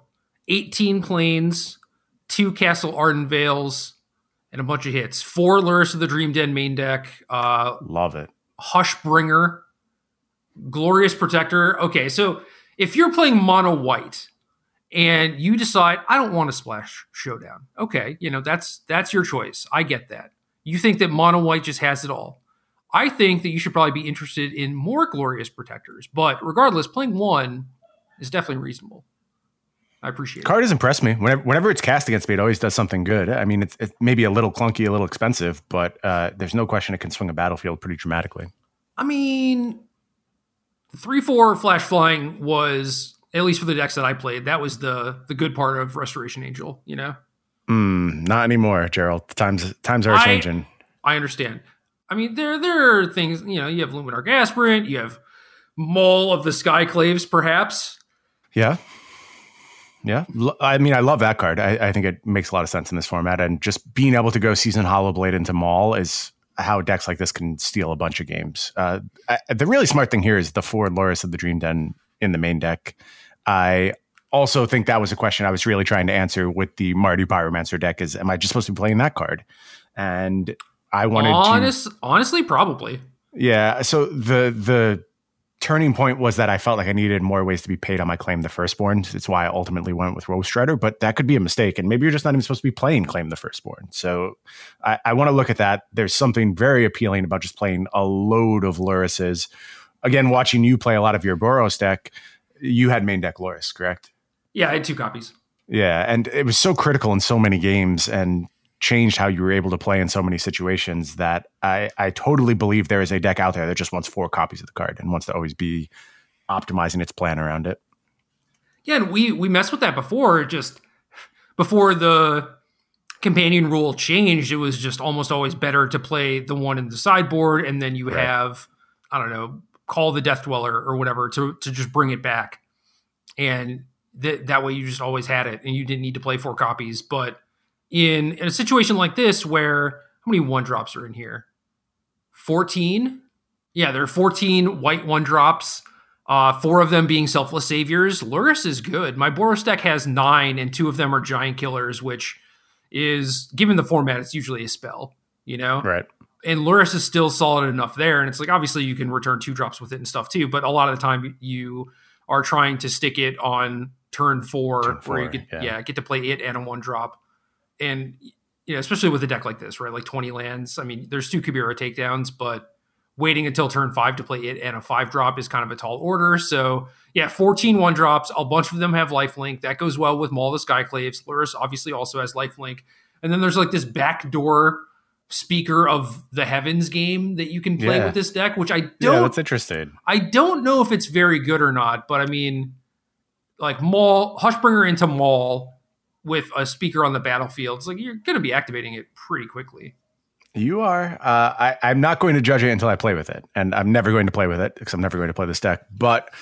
18 planes, two Castle Ardenvales, and a bunch of hits. Four Lurrus of the Dream Den main deck. Uh, Love it. Hushbringer, Glorious Protector. Okay, so if you're playing mono white and you decide I don't want to splash showdown, okay, you know that's that's your choice. I get that. You think that mono white just has it all. I think that you should probably be interested in more glorious protectors, but regardless, playing one is definitely reasonable. I appreciate Card it. Card has impressed me. Whenever, whenever it's cast against me, it always does something good. I mean, it's, it's maybe a little clunky, a little expensive, but uh, there's no question it can swing a battlefield pretty dramatically. I mean, three four flash flying was at least for the decks that I played. That was the the good part of Restoration Angel. You know. Mm, not anymore, Gerald. Times times are I, changing. I understand. I mean, there there are things. You know, you have Luminarch Aspirant. You have Maul of the Skyclaves, perhaps. Yeah. Yeah, I mean, I love that card. I, I, think it makes a lot of sense in this format, and just being able to go season Hallowblade into Maul is how decks like this can steal a bunch of games. Uh, I, the really smart thing here is the four Lurrus of the Dream Den in the main deck. I also think that was a question I was really trying to answer with the Mardu Pyromancer deck: is am I just supposed to be playing that card? And I wanted Honest, to honestly, probably. Yeah. So the the turning point was that I felt like I needed more ways to be paid on my claim the firstborn. It's why I ultimately went with Rose Shredder, but that could be a mistake. And maybe you're just not even supposed to be playing claim the firstborn. So I, I want to look at that. There's something very appealing about just playing a load of Lurruses. Again, watching you play a lot of your Boros deck, you had main deck Lurrus, correct? Yeah, I had two copies. Yeah, and it was so critical in so many games and changed how you were able to play in so many situations that I, I totally believe there is a deck out there that just wants four copies of the card and wants to always be optimizing its plan around it. Yeah, and we we messed with that before. Just before the companion rule changed, it was just almost always better to play the one in the sideboard, and then you right. have I don't know, call the Death Dweller or whatever to to just bring it back, and that that way you just always had it, and you didn't need to play four copies. But in, in a situation like this, where how many one drops are in here? Fourteen. Yeah, there are fourteen white one drops. Uh, four of them being selfless saviors. Lurrus is good. My Boros deck has nine, and two of them are giant killers, which is given the format, it's usually a spell. You know, right? and Lurrus is still solid enough there. And it's like obviously you can return two drops with it and stuff too, but a lot of the time you are trying to stick it on turn four, turn four where you get yeah. yeah. get to play it and a one drop. And you know, especially with a deck like this, right? Like 20 lands. I mean, there's two Kabira takedowns, but waiting until turn five to play it and a five drop is kind of a tall order. So yeah, 14 one drops. A bunch of them have lifelink. That goes well with Maul the Skyclaves. Lurrus obviously also has lifelink. And then there's like this backdoor speaker of the heavens game that you can play yeah. with this deck, which I don't. Yeah, that's interesting. I don't know if it's very good or not, but I mean, like Maul, Hushbringer into Maul with a speaker on the battlefield. It's like you're going to be activating it pretty quickly. You are. Uh, I, I'm not going to judge it until I play with it, and I'm never going to play with it because I'm never going to play this deck. But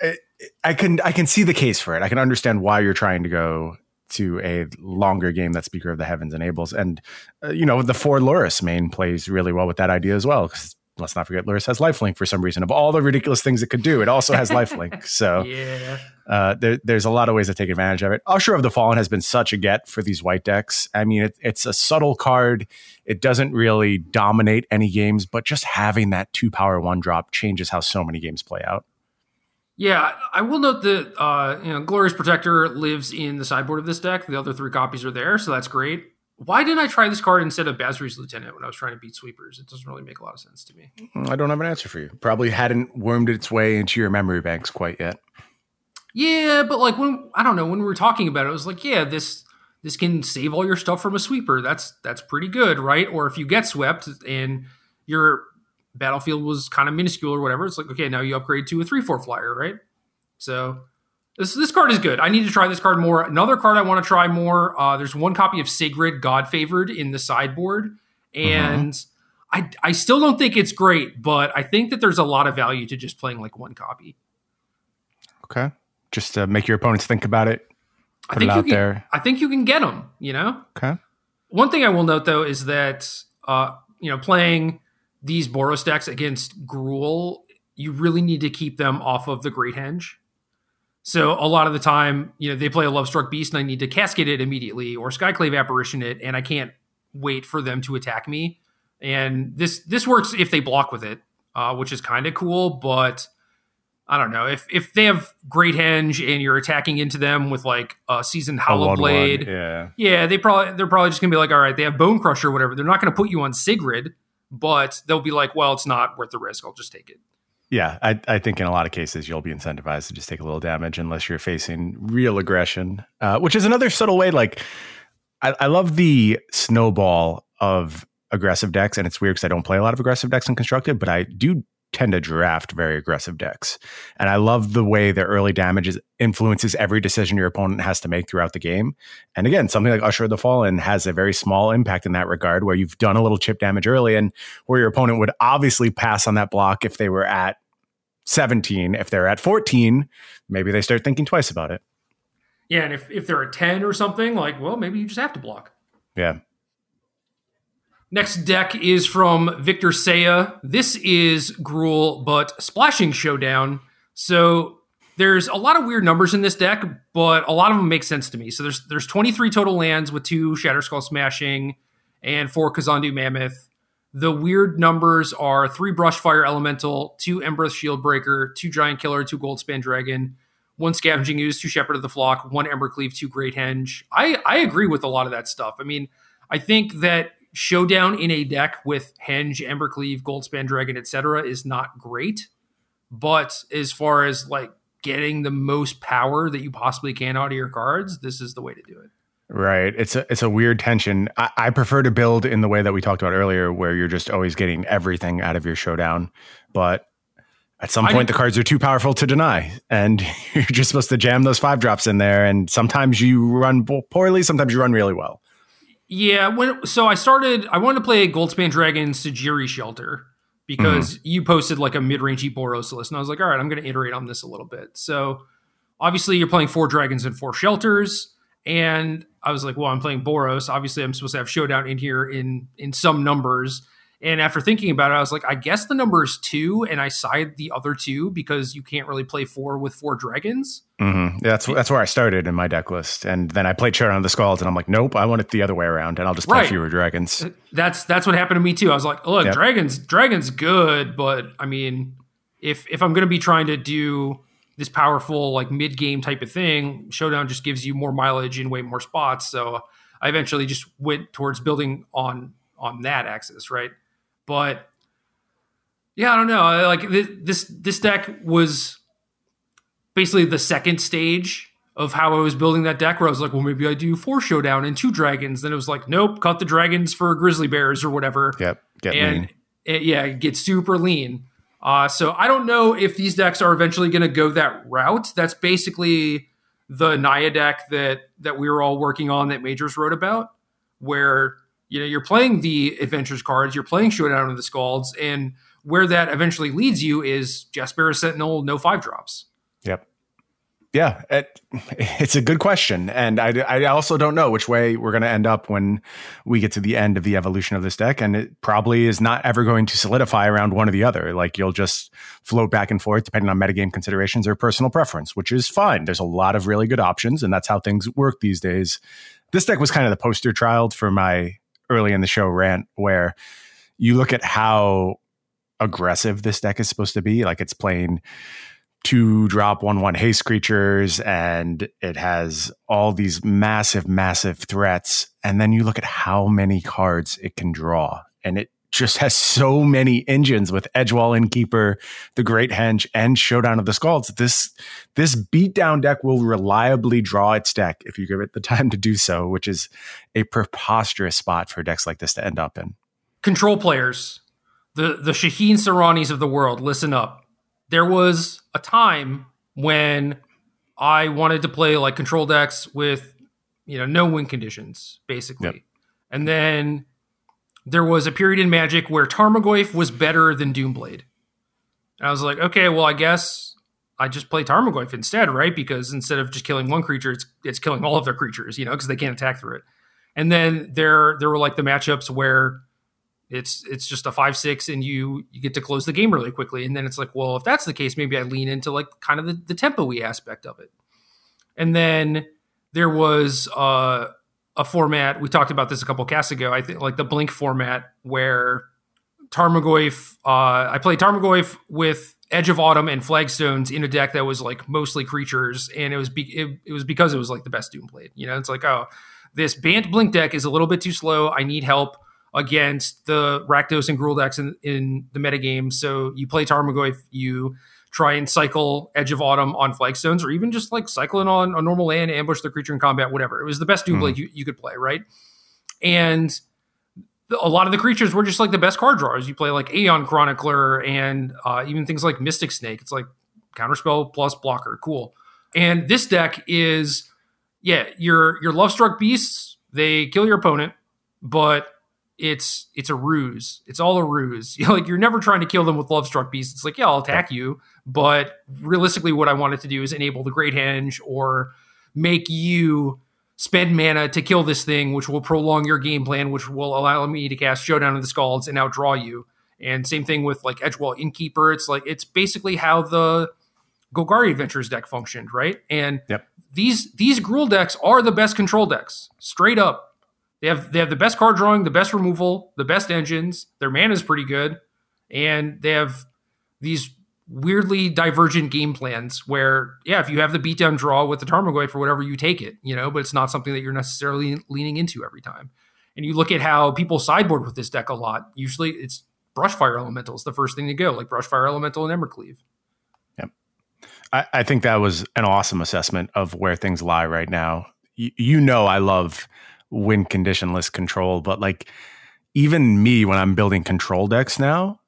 it, I can I can see the case for it. I can understand why you're trying to go to a longer game that Speaker of the Heavens enables. And, uh, you know, the four Lurrus main plays really well with that idea as well. Because let's not forget, Lurrus has lifelink for some reason. Of all the ridiculous things it could do, it also has lifelink. So yeah. uh, there, there's a lot of ways to take advantage of it. Usher of the Fallen has been such a get for these white decks. I mean, it, it's a subtle card. It doesn't really dominate any games, but just having that two power one drop changes how so many games play out. Yeah, I will note that uh, you know Glorious Protector lives in the sideboard of this deck. The other three copies are there, so that's great. Why didn't I try this card instead of Basri's Lieutenant when I was trying to beat sweepers? It doesn't really make a lot of sense to me. Mm, I don't have an answer for you. Probably hadn't wormed its way into your memory banks quite yet. Yeah, but like when I don't know when we were talking about it, it was like, yeah, this this can save all your stuff from a sweeper. That's that's pretty good, right? Or if you get swept and your battlefield was kind of minuscule or whatever, it's like okay, now you upgrade to a three four flyer, right? So this this card is good. I need to try this card more. Another card I want to try more. Uh, there's one copy of Sigrid God Favored in the sideboard, and mm-hmm. I I still don't think it's great, but I think that there's a lot of value to just playing like one copy. Okay, just to make your opponents think about it. I think you can, there. I think you can get them. You know. Okay. One thing I will note though is that uh, you know playing these Boros decks against Gruul, you really need to keep them off of the Great Henge so a lot of the time, you know, they play a Lovestruck Beast and I need to cascade it immediately or Skyclave Apparition it, and I can't wait for them to attack me. And this this works if they block with it, uh, which is kind of cool, but I don't know if if they have Great Henge and you're attacking into them with like a seasoned Hallowblade. Yeah, yeah, they probably they're probably just gonna be like, all right, they have Bone Crusher or whatever. They're not gonna put you on Sigrid, but they'll be like, well, it's not worth the risk. I'll just take it. Yeah, I, I, think in a lot of cases you'll be incentivized to just take a little damage unless you're facing real aggression, uh, which is another subtle way. Like, I, I, love the snowball of aggressive decks, and it's weird because I don't play a lot of aggressive decks in constructed, but I do tend to draft very aggressive decks, and I love the way the early damage influences every decision your opponent has to make throughout the game. And again, something like Usher of the Fallen has a very small impact in that regard, where you've done a little chip damage early, and where your opponent would obviously pass on that block if they were at 17. If they're at 14, maybe they start thinking twice about it. Yeah, and if, if they're at 10 or something, like, well, maybe you just have to block. Yeah. Next deck is from Victor Saya. This is Gruul, but Splashing Showdown. So there's a lot of weird numbers in this deck, but a lot of them make sense to me. So there's there's 23 total lands with two Shatterskull Smashing and four Kazandu Mammoth. The weird numbers are three Brushfire Elemental, two Embereth Shieldbreaker, two Giant Killer, two Goldspan Dragon, one Scavenging Ooze, two Shepherd of the Flock, one Embercleave, two Great Henge. I, I agree with a lot of that stuff. I mean, I think that showdown in a deck with Henge, Embercleave, Goldspan Dragon, etc., is not great. But as far as like getting the most power that you possibly can out of your cards, this is the way to do it. Right. It's a it's a weird tension. I, I, prefer to build in the way that we talked about earlier, where you're just always getting everything out of your showdown. But at some point, the cards are too powerful to deny, and you're just supposed to jam those five drops in there. And sometimes you run poorly, sometimes you run really well. Yeah. When so I started, I wanted to play Goldspan Dragon Sejiri Shelter because mm-hmm. you posted like a mid rangey Boros list, and I was like, all right, I'm going to iterate on this a little bit. So obviously, you're playing four dragons and four shelters. And I was like, well, I'm playing Boros. Obviously, I'm supposed to have Showdown in here in in some numbers. And after thinking about it, I was like, I guess the number is two, and I side the other two because you can't really play four with four dragons. Mm-hmm. Yeah, that's that's where I started in my deck list, and then I played Showdown of the Skalds, and I'm like, nope, I want it the other way around, and I'll just play right. fewer dragons. That's that's what happened to me too. I was like, look, yep. dragons, dragons, good, but I mean, if if I'm going to be trying to do this powerful like mid game type of thing, Showdown just gives you more mileage in way more spots. So I eventually just went towards building on on that axis, right? But yeah, I don't know. Like this this deck was basically the second stage of how I was building that deck, where I was like, well, maybe I do four Showdown and two dragons. Then it was like, nope, cut the dragons for grizzly bears or whatever. Yep, get and it, yeah, get super lean. Uh, so I don't know if these decks are eventually going to go that route. That's basically the Naya deck that that we were all working on that Majors wrote about, where you know you're playing the adventures cards, you're playing Showdown of the Skalds, and where that eventually leads you is Jaspera Sentinel, no five drops. Yep. Yeah, it, it's a good question, and I, I also don't know which way we're going to end up when we get to the end of the evolution of this deck, and it probably is not ever going to solidify around one or the other. Like you'll just float back and forth depending on metagame considerations or personal preference, which is fine. There's a lot of really good options, and that's how things work these days. This deck was kind of the poster child for my early in the show rant, where you look at how aggressive this deck is supposed to be. Like it's playing two drop one one haste creatures and it has all these massive massive threats and then you look at how many cards it can draw and it just has so many engines with Edgewall Innkeeper, the Great Henge, and Showdown of the Skalds. This this beatdown deck will reliably draw its deck if you give it the time to do so, which is a preposterous spot for decks like this to end up in. Control players, the the Shaheen Soorani's of the world, listen up there was a time when I wanted to play like control decks with, you know, no win conditions, basically. Yep. And then there was a period in Magic where Tarmogoyf was better than Doomblade. And I was like, okay, well, I guess I just play Tarmogoyf instead, right? Because instead of just killing one creature, it's it's killing all of their creatures, you know, because they can't attack through it. And then there there were like the matchups where it's it's just a five six, and you you get to close the game really quickly. And then it's like, well, if that's the case, maybe I lean into like kind of the, the tempo-y aspect of it. And then there was uh, a format we talked about this a couple casts ago. I think like the Blink format where Tarmogoyf. Uh, I played Tarmogoyf with Edge of Autumn and Flagstones in a deck that was like mostly creatures, and it was be- it, it was because it was like the best Doomblade. You know, it's like oh, this Bant Blink deck is a little bit too slow. I need help against the Rakdos and Gruul decks in, in the metagame. So you play Tarmogoyf, you try and cycle Edge of Autumn on Flagstones, or even just like cycling on a normal land, ambush the creature in combat, whatever. It was the best Doomblade mm. you, you could play, right? And a lot of the creatures were just like the best card drawers. You play like Aeon Chronicler and uh, even things like Mystic Snake. It's like counterspell plus blocker, cool. And this deck is, yeah, your your Lovestruck beasts. They kill your opponent, but it's it's a ruse. It's all a ruse. You're like you're never trying to kill them with love struck beasts. It's like yeah, I'll attack you, but realistically, what I wanted to do is enable the Great Henge or make you spend mana to kill this thing, which will prolong your game plan, which will allow me to cast Showdown of the Skalds and outdraw you. And same thing with like Edgewall Innkeeper. It's like it's basically how the Golgari Adventures deck functioned, right? And yep. these these Gruul decks are the best control decks, straight up they have they have the best card drawing, the best removal, the best engines. Their mana is pretty good, and they have these weirdly divergent game plans where yeah if you have the beatdown draw with the tarmogoyf for whatever you take it you know but it's not something that you're necessarily leaning into every time. And you look at how people sideboard with this deck a lot. Usually it's brushfire elementals the first thing to go like brushfire elemental and embercleave yep. I, I think that was an awesome assessment of where things lie right now. You know i love win conditionless control, but like even me when I'm building control decks now,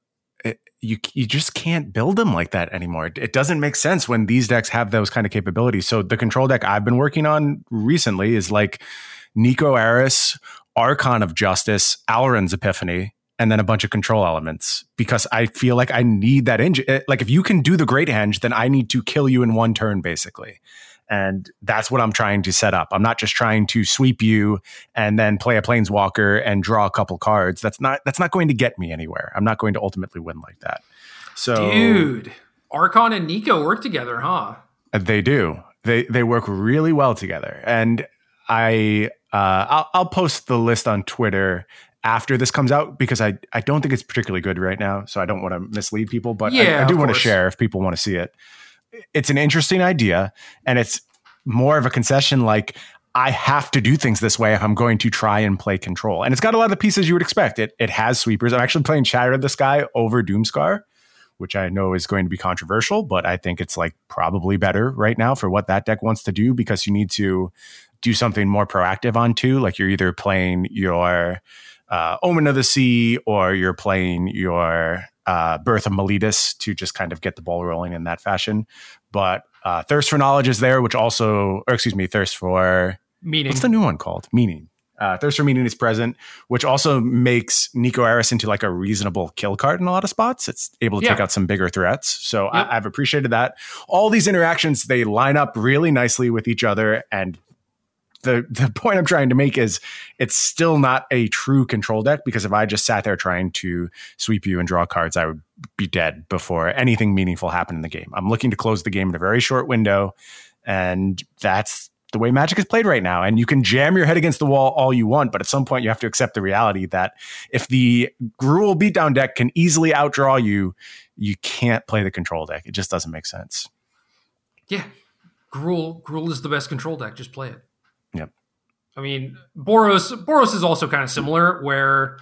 it, you you just can't build them like that anymore. It doesn't make sense when these decks have those kind of capabilities. So the control deck I've been working on recently is like Niko Aris, Archon of Justice, Alrund's Epiphany, and then a bunch of control elements because I feel like I need that engine. Eh, like if you can do the Great Henge, then I need to kill you in one turn, basically. And that's what I'm trying to set up. I'm not just trying to sweep you and then play a planeswalker and draw a couple cards. That's not that's not going to get me anywhere. I'm not going to ultimately win like that. So Dude, Archon and Niko work together, huh? They do. They they work really well together. And I uh, I'll, I'll post the list on Twitter after this comes out because I, I don't think it's particularly good right now. So I don't want to mislead people, but yeah, I, I do want to share if people want to see it it's an interesting idea and it's more of a concession like I have to do things this way if I'm going to try and play control. And it's got a lot of pieces you would expect. It it has sweepers. I'm actually playing Shatter of the Sky over Doomskar, which I know is going to be controversial, but I think it's like probably better right now for what that deck wants to do because you need to do something more proactive on two. Like you're either playing your uh, Omen of the Sea or you're playing your uh, Birth of Meletis to just kind of get the ball rolling in that fashion. But uh, Thirst for Knowledge is there, which also, or excuse me, Thirst for Meaning. What's the new one called? Meaning. Uh, Thirst for Meaning is present, which also makes Niko Aris into like a reasonable kill card in a lot of spots. It's able to yeah. take out some bigger threats. So yep. I, I've appreciated that. All these interactions, they line up really nicely with each other and the the point I'm trying to make is it's still not a true control deck because if I just sat there trying to sweep you and draw cards, I would be dead before anything meaningful happened in the game. I'm looking to close the game in a very short window, and that's the way Magic is played right now. And you can jam your head against the wall all you want, but at some point you have to accept the reality that if the Gruul beatdown deck can easily outdraw you, you can't play the control deck. It just doesn't make sense. Yeah, Gruul Gruul is the best control deck. Just play it. Yep. I mean, Boros Boros is also kind of similar, where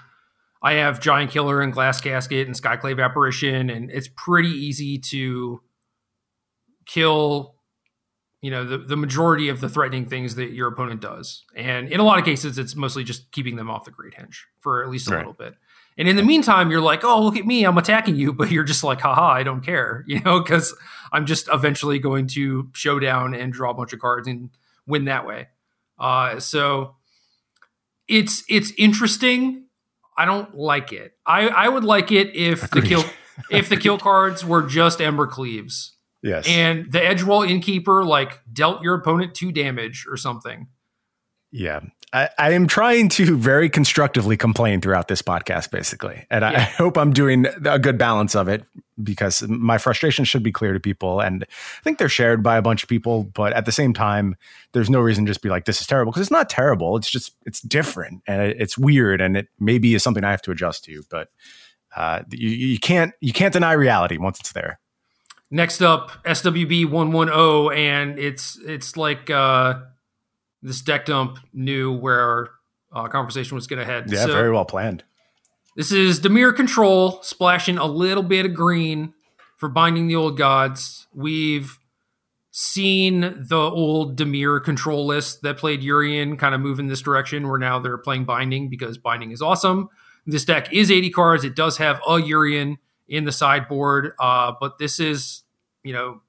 I have Giant Killer and Glass Casket and Skyclave Apparition, and it's pretty easy to kill you know the, the majority of the threatening things that your opponent does and in a lot of cases it's mostly just keeping them off the great henge for at least a right. little bit and in the meantime you're like oh look at me i'm attacking you but you're just like haha i don't care you know because i'm just eventually going to show down and draw a bunch of cards and win that way uh, so it's it's interesting i don't like it i i would like it if Agreed. the kill if the kill cards were just Embercleaves Yes. And the Edgewall Innkeeper like dealt your opponent two damage or something. Yeah. I, I, am trying to very constructively complain throughout this podcast, basically. And yeah. I, I hope I'm doing a good balance of it because my frustration should be clear to people. And I think they're shared by a bunch of people. But at the same time, there's no reason to just be like, this is terrible because it's not terrible. It's just, it's different and it, it's weird. And it maybe is something I have to adjust to. But uh, you, you can't, you can't deny reality once it's there. Next up, SWB one one zero, and it's it's like uh, this deck dump knew where our uh, conversation was going to head. Yeah, so, very well planned. This is Dimir Control splashing a little bit of green for binding the old gods. We've seen the old Dimir control list that played Yorion kind of move in this direction, where now they're playing binding because binding is awesome. This deck is 80 cards. It does have a Yorion in the sideboard, uh, but this is you know,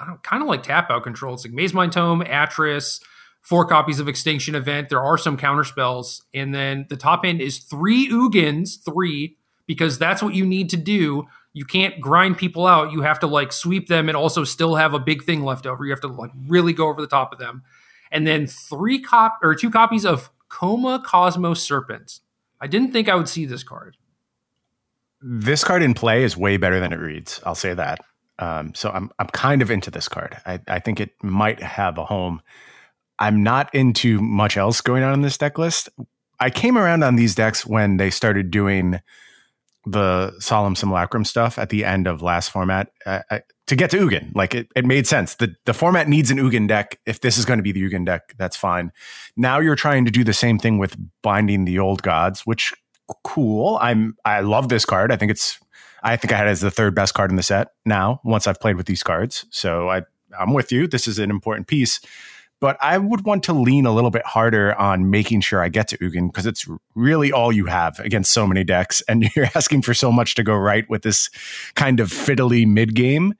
I don't kind of like tap out control. It's like Maze Mind Tome, Atris, four copies of Extinction Event. There are some counter spells, and then the top end is three Ugins, three because that's what you need to do. You can't grind people out. You have to like sweep them and also still have a big thing left over. You have to like really go over the top of them. And then three cop or two copies of Koma Cosmos Serpent. I didn't think I would see this card. This card in play is way better than it reads. I'll say that. Um, so I'm I'm kind of into this card. I, I think it might have a home. I'm not into much else going on in this deck list. I came around on these decks when they started doing the solemn simulacrum stuff at the end of last format uh, I, to get to Ugin. Like it, it made sense. The the format needs an Ugin deck. If this is going to be the Ugin deck, that's fine. Now you're trying to do the same thing with binding the old gods, which cool. I'm I love this card. I think it's I think I had it as the third best card in the set now, once I've played with these cards. So I, I'm with you. This is an important piece. But I would want to lean a little bit harder on making sure I get to Ugin because it's really all you have against so many decks. And you're asking for so much to go right with this kind of fiddly mid game.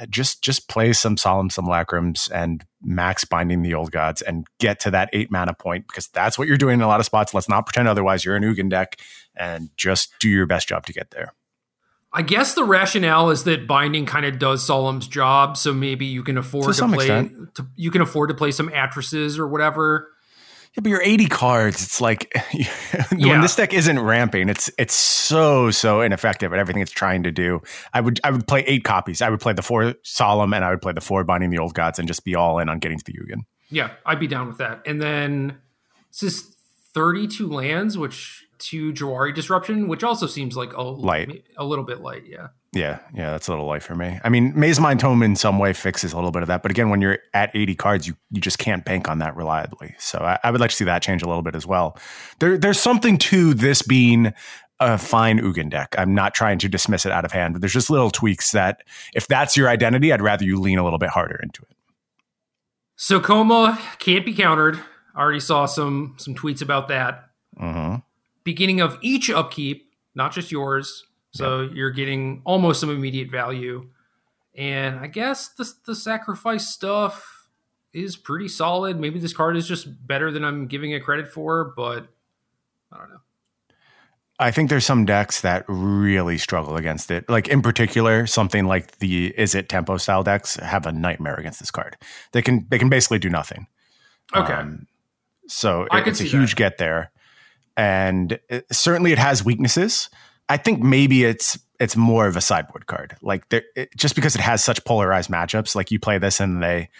Uh, just just play some solemn simulacrums and max binding the old gods and get to that eight mana point because that's what you're doing in a lot of spots. Let's not pretend otherwise. You're an Ugin deck and just do your best job to get there. I guess the rationale is that binding kind of does Solemn's job, so maybe you can afford to, to play. To, you can afford to play some actresses or whatever. Yeah, but you're 80 cards. It's like when yeah. this deck isn't ramping, it's it's so so ineffective at everything it's trying to do. I would I would play eight copies. I would play the four Solemn and I would play the four Binding the Old Gods and just be all in on getting to the Ugin. Yeah, I'd be down with that. And then this is 32 lands, which to Jwari Disruption, which also seems like a light, a little bit light. Yeah. Yeah, yeah, that's a little light for me. I mean, Mazemind Tome in some way fixes a little bit of that, but again, when you're at 80 cards, you you just can't bank on that reliably. So I, I would like to see that change a little bit as well. There, there's something to this being a fine Ugin deck. I'm not trying to dismiss it out of hand, but there's just little tweaks that, if that's your identity, I'd rather you lean a little bit harder into it. So Koma can't be countered. I already saw some some tweets about that. Mm-hmm beginning of each upkeep, not just yours. So yep. you're getting almost some immediate value. And I guess the, the sacrifice stuff is pretty solid. Maybe this card is just better than I'm giving it credit for, but I don't know. I think there's some decks that really struggle against it. Like in particular, something like the is it tempo style decks have a nightmare against this card. They can they can basically do nothing. Okay. Um, so it, it's a huge that. get there and it, certainly it has weaknesses. I think maybe it's it's more of a sideboard card. Like there, it, just because it has such polarized matchups, like you play this and they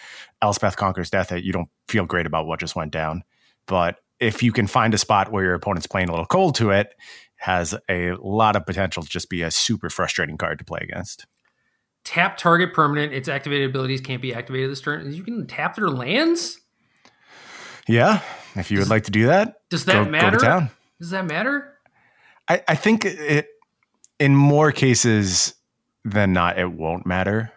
Elspeth conquers death, you don't feel great about what just went down. But if you can find a spot where your opponent's playing a little cold to it, has a lot of potential to just be a super frustrating card to play against. tap target permanent. Its activated abilities can't be activated this turn. You can tap their lands. Yeah, if you would like to do that, Does that go, matter? Go to town. Does that matter? I, I think it in more cases than not, it won't matter.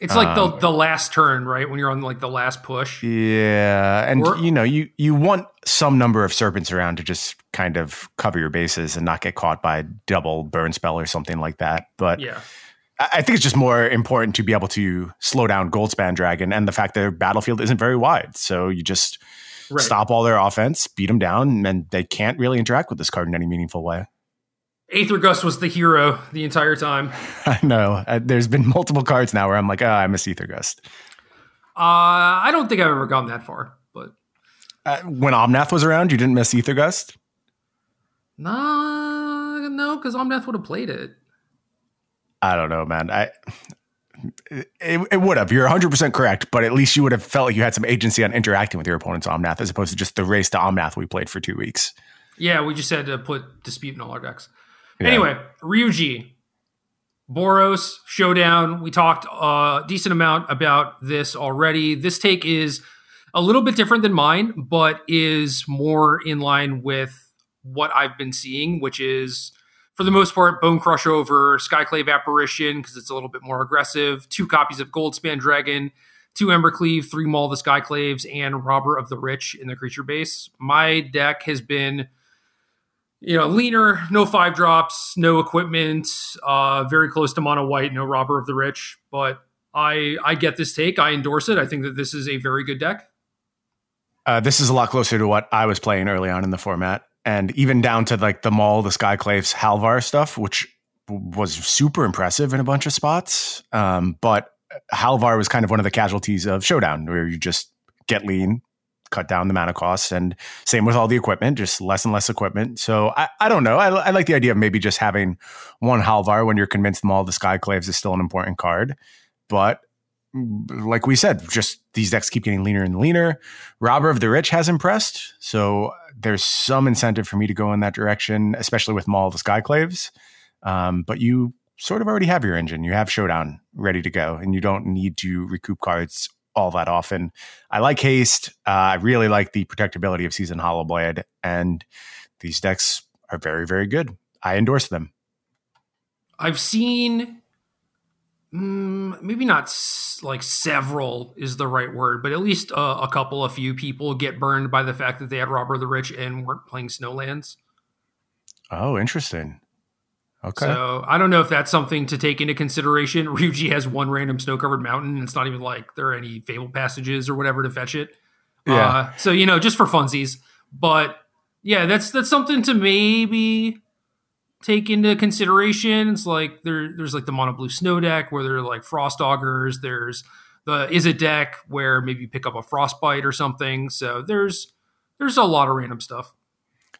It's like the Um, the last turn, right? When you're on like the last push. Yeah, and Or- you know, you you want some number of serpents around to just kind of cover your bases and not get caught by a double burn spell or something like that. But Yeah. I I think it's just more important to be able to slow down Goldspan Dragon and the fact that their battlefield isn't very wide. So you just Right. stop all their offense, beat them down, and they can't really interact with this card in any meaningful way. Aether Gust was the hero the entire time. I know. Uh, there's been multiple cards now where I'm like, oh, I miss Aether Gust. Uh, I don't think I've ever gone that far, but Uh, when Omnath was around, you didn't miss Aether Gust? nah, no, because Omnath would have played it. I don't know, man. I it, it would have. You're 100% correct, but at least you would have felt like you had some agency on interacting with your opponent's Omnath as opposed to just the race to Omnath we played for two weeks. Yeah, we just had to put Dispute in all our decks. Yeah. Anyway, Ryuji, Boros, Showdown. We talked a decent amount about this already. This take is a little bit different than mine, but is more in line with what I've been seeing, which is for the most part Bone Crush over Skyclave Apparition because it's a little bit more aggressive. Two copies of Goldspan Dragon, two Embercleave, three Maul the Skyclaves, and Robber of the Rich in the creature base. My deck has been you know, leaner, no five drops, no equipment, uh, very close to mono white, no robber of the rich. But I I get this take. I endorse it. I think that this is a very good deck. Uh, this is a lot closer to what I was playing early on in the format, and even down to like the Maul, the Skyclaves, Halvar stuff, which was super impressive in a bunch of spots. Um, but Halvar was kind of one of the casualties of Showdown, where you just get lean, cut down the mana costs, and same with all the equipment, just less and less equipment. So I, I don't know. I, I like the idea of maybe just having one Halvar when you're convinced Maul, the Skyclaves is still an important card, but like we said, just these decks keep getting leaner and leaner. Robber of the Rich has impressed, so there's some incentive for me to go in that direction, especially with Maul of the Skyclaves. Um, but you sort of already have your engine. You have Showdown ready to go, and you don't need to recoup cards all that often. I like Haste. Uh, I really like the protectability of Season Hallowblade, and these decks are very, very good. I endorse them. I've seen mm, maybe not s- like several is the right word, but at least uh, a couple, a few people get burned by the fact that they had Robber the Rich and weren't playing Snowlands. Oh, interesting. Okay. So I don't know if that's something to take into consideration. Ryuji has one random snow covered mountain. And it's not even like there are any fable passages or whatever to fetch it. Yeah. Uh, so you know, just for funsies. But yeah, that's that's something to maybe take into consideration. It's like there there's like the mono blue snow deck where they're like frost augurs. There's the is a deck where maybe you pick up a frostbite or something. So there's there's a lot of random stuff.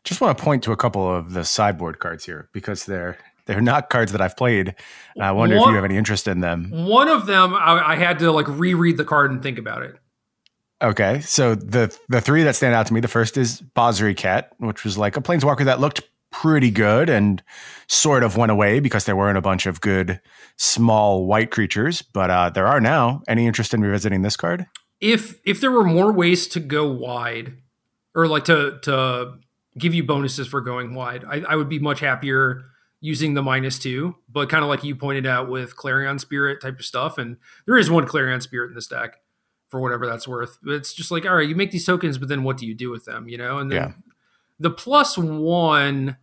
Just want to point to a couple of the sideboard cards here because they're they're not cards that I've played. And I wonder if you have any interest in them. One of them I, I had to like reread the card and think about it. Okay, so the the three that stand out to me, the first is Basri Ket, which was like a planeswalker that looked pretty good and sort of went away because there weren't a bunch of good small white creatures, but uh, there are now. Any interest in revisiting this card? if if there were more ways to go wide or like to to give you bonuses for going wide i, I would be much happier using the minus two but kind of like you pointed out with clarion spirit type of stuff and there is one clarion spirit in this deck for whatever that's worth but it's just like all right you make these tokens but then what do you do with them you know and then Yeah. The plus one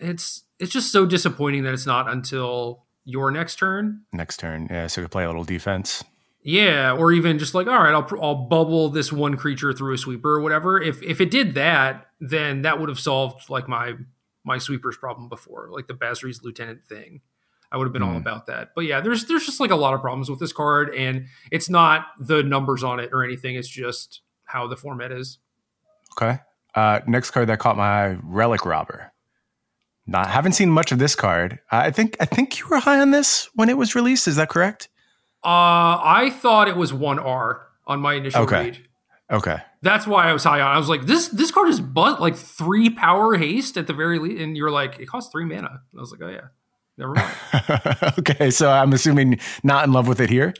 it's it's just so disappointing that it's not until your next turn Next turn, yeah. So could play a little defense. yeah, or even just like, all right, I'll I'll bubble this one creature through a sweeper or whatever. If if it did that, then that would have solved like my my sweepers problem before, like the Basri's lieutenant thing. I would have been all Hmm. about that. But yeah, there's there's just like a lot of problems with this card, and it's not the numbers on it or anything. It's just how the format is. Okay. Uh, next card that caught my eye, Relic Robber. Not haven't seen much of this card. I think I think you were high on this when it was released. Is that correct? Uh, I thought it was one R on my initial Okay. read. Okay. That's why I was high on. I was like, this this card is but like three power haste at the very least, and you're like, it costs three mana. I was like, oh yeah. Never mind. okay, so I'm assuming not in love with it here.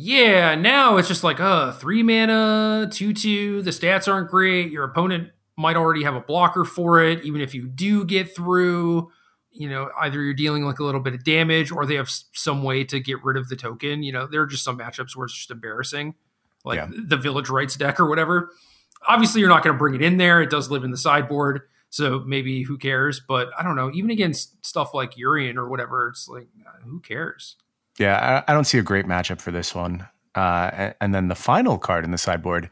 Yeah, now it's just like, uh, three mana, two two. The stats aren't great. Your opponent might already have a blocker for it. Even if you do get through, you know, either you're dealing like a little bit of damage or they have some way to get rid of the token. You know, there are just some matchups where it's just embarrassing, like yeah. the Village Rites deck or whatever. Obviously, you're not going to bring it in there. It does live in the sideboard. So maybe who cares? But I don't know. Even against stuff like Yorion or whatever, it's like, uh, who cares? Yeah, I, I don't see a great matchup for this one. Uh, and, then the final card in the sideboard,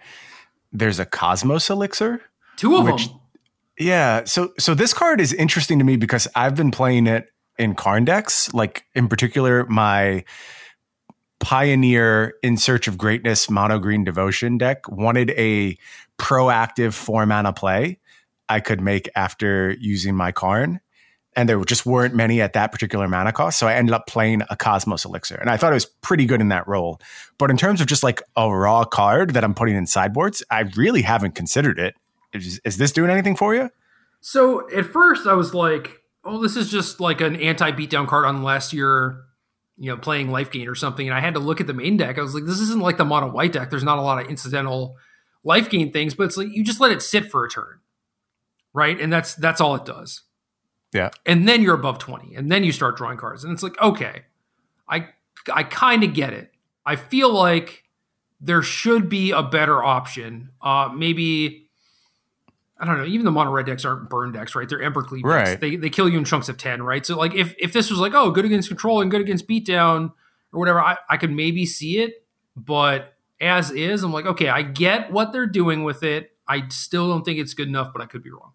there's a Cosmos Elixir. Two of which, them. Yeah. So so this card is interesting to me because I've been playing it in Karn decks. Like in particular, my Pioneer in Search of Greatness mono green devotion deck wanted a proactive four mana play I could make after using my Karn and there just weren't many at that particular mana cost. So I ended up playing a Cosmos Elixir, and I thought it was pretty good in that role. But in terms of just like a raw card that I'm putting in sideboards, I really haven't considered it. Is, is this doing anything for you? So at first I was like, oh, this is just like an anti beatdown card unless you're you know playing life gain or something. And I had to look at the main deck. I was like, this isn't like the mono white deck. There's not a lot of incidental life gain things, but it's like you just let it sit for a turn, right? And that's that's all it does. Yeah. And then you're above 20 and then you start drawing cards. And it's like, okay, I I kind of get it. I feel like there should be a better option. Uh maybe I don't know, even the mono red decks aren't burn decks, right? They're Embercleave decks. Right. They they kill you in chunks of 10, right? So like if if this was like, oh, good against control and good against beatdown or whatever, I, I could maybe see it, but as is, I'm like, okay, I get what they're doing with it. I still don't think it's good enough, but I could be wrong.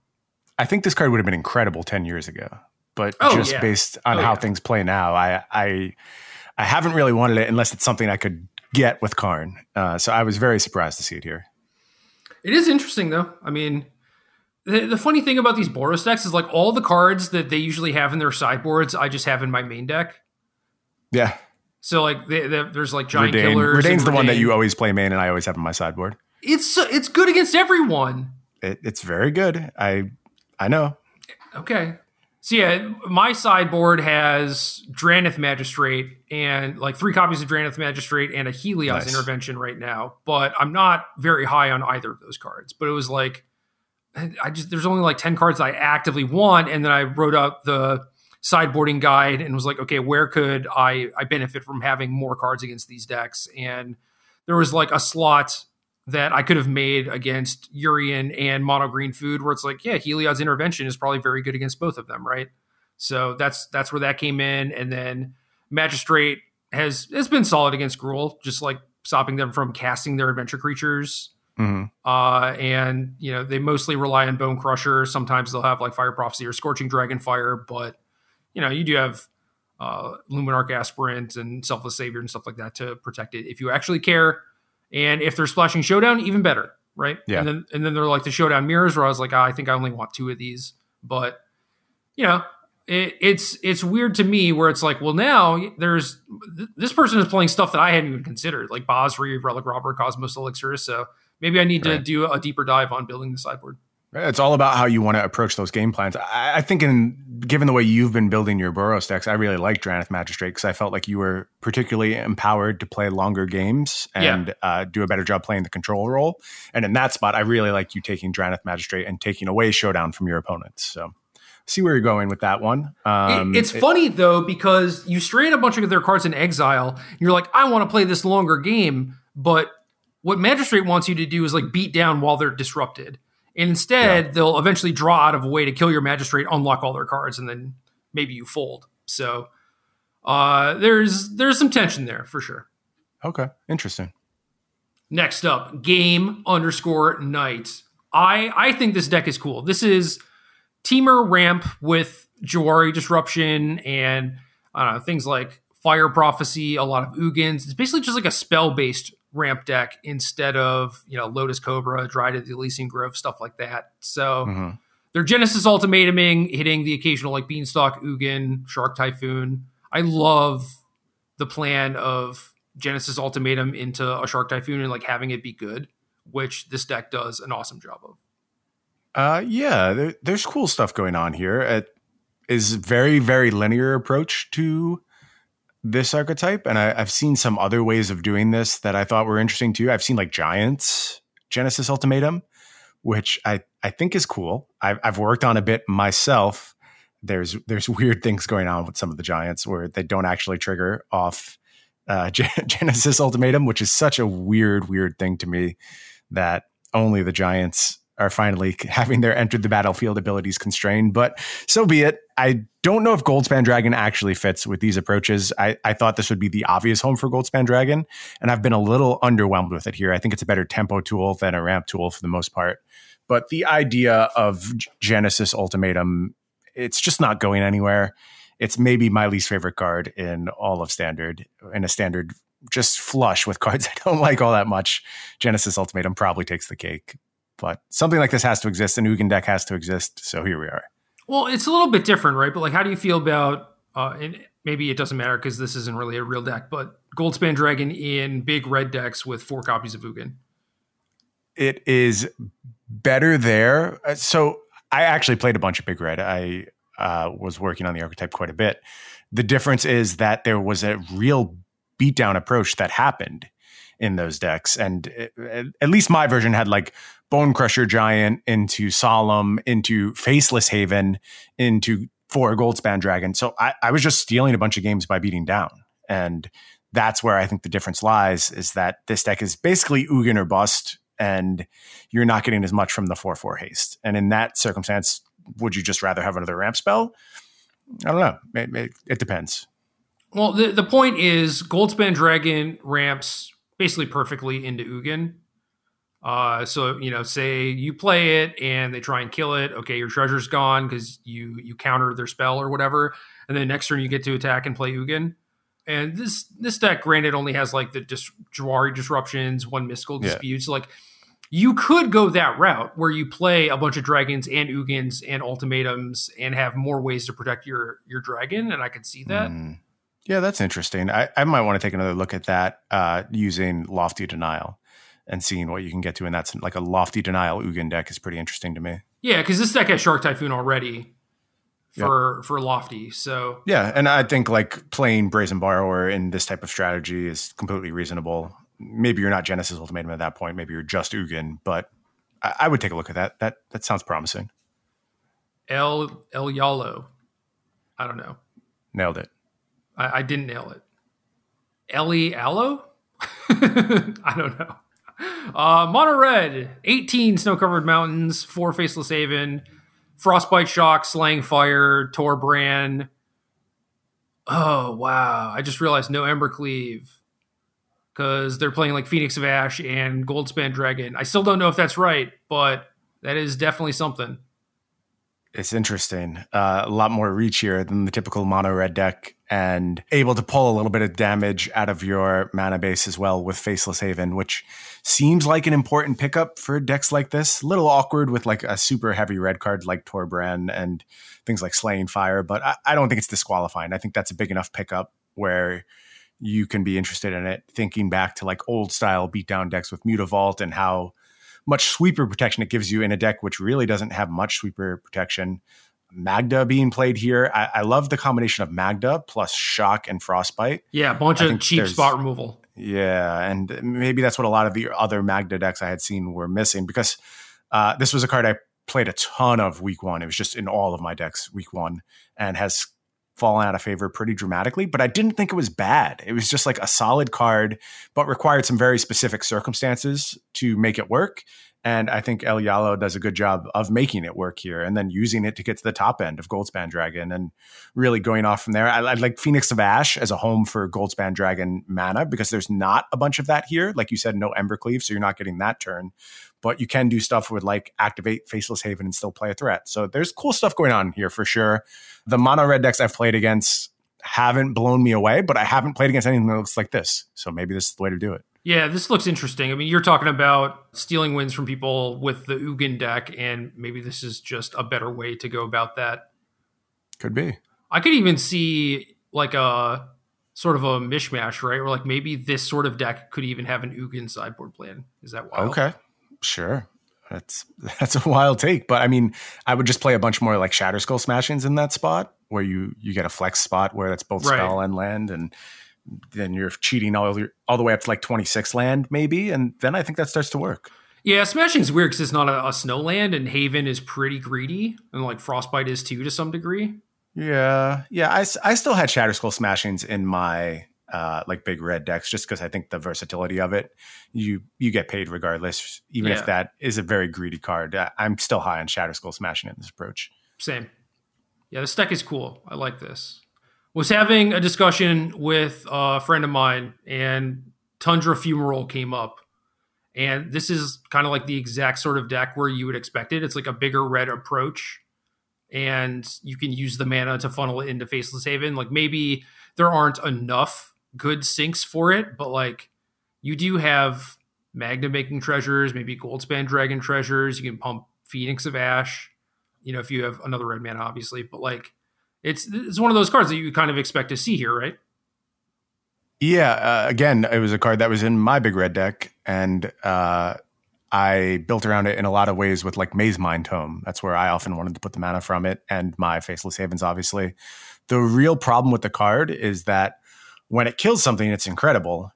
I think this card would have been incredible 10 years ago. But oh, just yeah. based on oh, how yeah. things play now, I, I I haven't really wanted it unless it's something I could get with Karn. Uh, so I was very surprised to see it here. It is interesting though. I mean, the, the funny thing about these Boros decks is like all the cards that they usually have in their sideboards, I just have in my main deck. Yeah. So like they, they, there's like giant Redain. killers. Redain's the one that you always play main, and I always have in my sideboard. It's it's good against everyone. It, it's very good. I I know. Okay. So yeah, my sideboard has Drannith Magistrate and like three copies of Drannith Magistrate and a Heliod's nice. Intervention right now, but I'm not very high on either of those cards. But it was like I just there's only like 10 cards I actively want and then I wrote out the sideboarding guide and was like, okay, where could I I benefit from having more cards against these decks? And there was like a slot that I could have made against Yorion and Mono Green Food, where it's like, yeah, Heliod's intervention is probably very good against both of them, right? So that's that's where that came in, and then Magistrate has has been solid against Gruul, just like stopping them from casting their adventure creatures. Mm-hmm. Uh, and you know they mostly rely on Bone Crusher. Sometimes they'll have like Fire Prophecy or Scorching Dragon Fire, but you know you do have uh, Luminarch Aspirant and Selfless Savior and stuff like that to protect it if you actually care. And if they're splashing showdown, even better, right? Yeah. And then and then they're like the showdown mirrors, where I was like, oh, I think I only want two of these. But you know, it, it's it's weird to me where it's like, well, now there's th- this person is playing stuff that I hadn't even considered, like Basri, Relic Robber, Cosmos Elixir. So maybe I need right. to do a deeper dive on building the sideboard. It's all about how you want to approach those game plans. I, I think, in given the way you've been building your Boros stacks, I really like Drannith Magistrate because I felt like you were particularly empowered to play longer games and yeah. uh, do a better job playing the control role. And in that spot, I really like you taking Drannith Magistrate and taking away Showdown from your opponents. So see where you're going with that one. Um, it, it's it, funny though because you strain a bunch of their cards in exile. you're like, I want to play this longer game, but what Magistrate wants you to do is like beat down while they're disrupted. And instead, yeah. they'll eventually draw out of a way to kill your magistrate, unlock all their cards, and then maybe you fold. So uh, there's there's some tension there for sure. Okay, interesting. Next up, game underscore night. I I think this deck is cool. This is Temur ramp with Jwari disruption and I don't know things like fire prophecy, a lot of Ugins. It's basically just like a spell based ramp deck instead of you know Lotus Cobra, Dryad of the Ilysian Grove, stuff like that. So mm-hmm. their Genesis ultimatuming, hitting the occasional like Beanstalk, Ugin, Shark Typhoon. I love the plan of Genesis Ultimatum into a Shark Typhoon and like having it be good, which this deck does an awesome job of. Uh, yeah, there, there's cool stuff going on here. It, is very, very linear approach to this archetype. And I, have seen some other ways of doing this that I thought were interesting too. I've seen like Giants Genesis Ultimatum, which I, I think is cool. I've, I've worked on a bit myself. There's there's weird things going on with some of the Giants where they don't actually trigger off uh, Genesis Ultimatum, which is such a weird, weird thing to me that only the Giants are finally having their entered the battlefield abilities constrained. But so be it. I don't know if Goldspan Dragon actually fits with these approaches. I, I thought this would be the obvious home for Goldspan Dragon, and I've been a little underwhelmed with it here. I think it's a better tempo tool than a ramp tool for the most part. But the idea of Genesis Ultimatum, it's just not going anywhere. It's maybe my least favorite card in all of Standard, in a Standard just flush with cards I don't like all that much. Genesis Ultimatum probably takes the cake. But something like this has to exist. An Ugin deck has to exist. So here we are. Well, it's a little bit different, right? But like, how do you feel about? Uh, and maybe it doesn't matter because this isn't really a real deck. But Goldspan Dragon in big red decks with four copies of Ugin. It is better there. Uh, so I actually played a bunch of big red. I uh, was working on the archetype quite a bit. The difference is that there was a real beatdown approach that happened in those decks. And it, at least my version had like Bonecrusher Giant into Solemn, into Faceless Haven, into four Goldspan Dragon. So I, I was just stealing a bunch of games by beating down. And that's where I think the difference lies is that this deck is basically Ugin or bust, and you're not getting as much from the 4 4 haste. And in that circumstance, would you just rather have another ramp spell? I don't know. It, it, it depends. Well, the, the point is Goldspan Dragon ramps basically perfectly into Ugin. Uh, so you know, say you play it and they try and kill it. Okay, your treasure's gone because you you counter their spell or whatever, and then next turn you get to attack and play Ugin. And this this deck, granted, only has like the dis- Jwari disruptions, one mystical disputes. Yeah. Like you could go that route where you play a bunch of dragons and Ugins and ultimatums and have more ways to protect your your dragon, and I could see that. Mm. Yeah, that's interesting. I, I might want to take another look at that uh, using Lofty Denial and seeing what you can get to. And that's like a Lofty Denial Ugin deck is pretty interesting to me. Yeah, because this deck has Shark Typhoon already for yep. for Lofty. So yeah, and I think like playing Brazen Borrower in this type of strategy is completely reasonable. Maybe you're not Genesis Ultimatum at that point. Maybe you're just Ugin, but I, I would take a look at that. That that sounds promising. El El Yalo. I don't know. Nailed it. I, I didn't nail it. Ellie Allo? I don't know. Uh, Mono Red, 18 snow covered mountains, four Faceless Haven, Frostbite Shock, Slaying Fire, Torbran. Oh, wow. I just realized no Embercleave because they're playing like Phoenix of Ash and Goldspan Dragon. I still don't know if that's right, but that is definitely something. It's interesting. Uh, a lot more reach here than the typical mono red deck, and able to pull a little bit of damage out of your mana base as well with Faceless Haven, which seems like an important pickup for decks like this. A little awkward with like a super heavy red card like Torbran and things like Slaying Fire, but I, I don't think it's disqualifying. I think that's a big enough pickup where you can be interested in it. Thinking back to like old style beatdown decks with Mutavault and how much sweeper protection it gives you in a deck which really doesn't have much sweeper protection. Magda being played here. I, I love the combination of Magda plus Shock and Frostbite. Yeah, a bunch of cheap spot removal. Yeah, and maybe that's what a lot of the other Magda decks I had seen were missing because uh, this was a card I played a ton of week one. It was just in all of my decks week one and has fallen out of favor pretty dramatically, but I didn't think it was bad. It was just like a solid card, but required some very specific circumstances to make it work. And I think El Yalo does a good job of making it work here and then using it to get to the top end of Goldspan Dragon and really going off from there. I, I like Phoenix of Ash as a home for Goldspan Dragon mana because there's not a bunch of that here. Like you said, no Embercleave, so you're not getting that turn. But you can do stuff with like activate Faceless Haven and still play a threat. So there's cool stuff going on here for sure. The mono red decks I've played against haven't blown me away, but I haven't played against anything that looks like this. So maybe this is the way to do it. Yeah, this looks interesting. I mean, you're talking about stealing wins from people with the Ugin deck, and maybe this is just a better way to go about that. Could be. I could even see like a sort of a mishmash, right? Or like maybe this sort of deck could even have an Ugin sideboard plan. Is that wild? Okay, sure. That's that's a wild take, but I mean, I would just play a bunch more like Shatterskull Smashings in that spot where you you get a flex spot where that's both Right. spell and land, and then you're cheating all your, all the way up to like 26 land maybe, and then I think that starts to work. Yeah, Smashing's weird because it's not a, a snow land, and Haven is pretty greedy, and like Frostbite is too to some degree. Yeah, yeah. I, I still had Shatterskull Smashings in my uh, like big red decks just because I think the versatility of it. You you get paid regardless, even Yeah. if that is a very greedy card. I, I'm still high on Shatterskull Smashing in this approach. Same. Yeah, this deck is cool. I like this. Was having a discussion with a friend of mine, and Tundra Fumarole came up. And this is kind of like the exact sort of deck where you would expect it. It's like a bigger red approach, and you can use the mana to funnel it into Faceless Haven. Like maybe there aren't enough good sinks for it, but like you do have Magda making treasures, maybe Goldspan Dragon treasures. You can pump Phoenix of Ash you know, if you have another red mana, obviously. But like, it's it's one of those cards that you kind of expect to see here, right? Yeah, uh, again, it was a card that was in my big red deck, and uh, I built around it in a lot of ways with like Mazemind Tome. That's where I often wanted to put the mana from it, and my Faceless Havens, obviously. The real problem with the card is that when it kills something, it's incredible,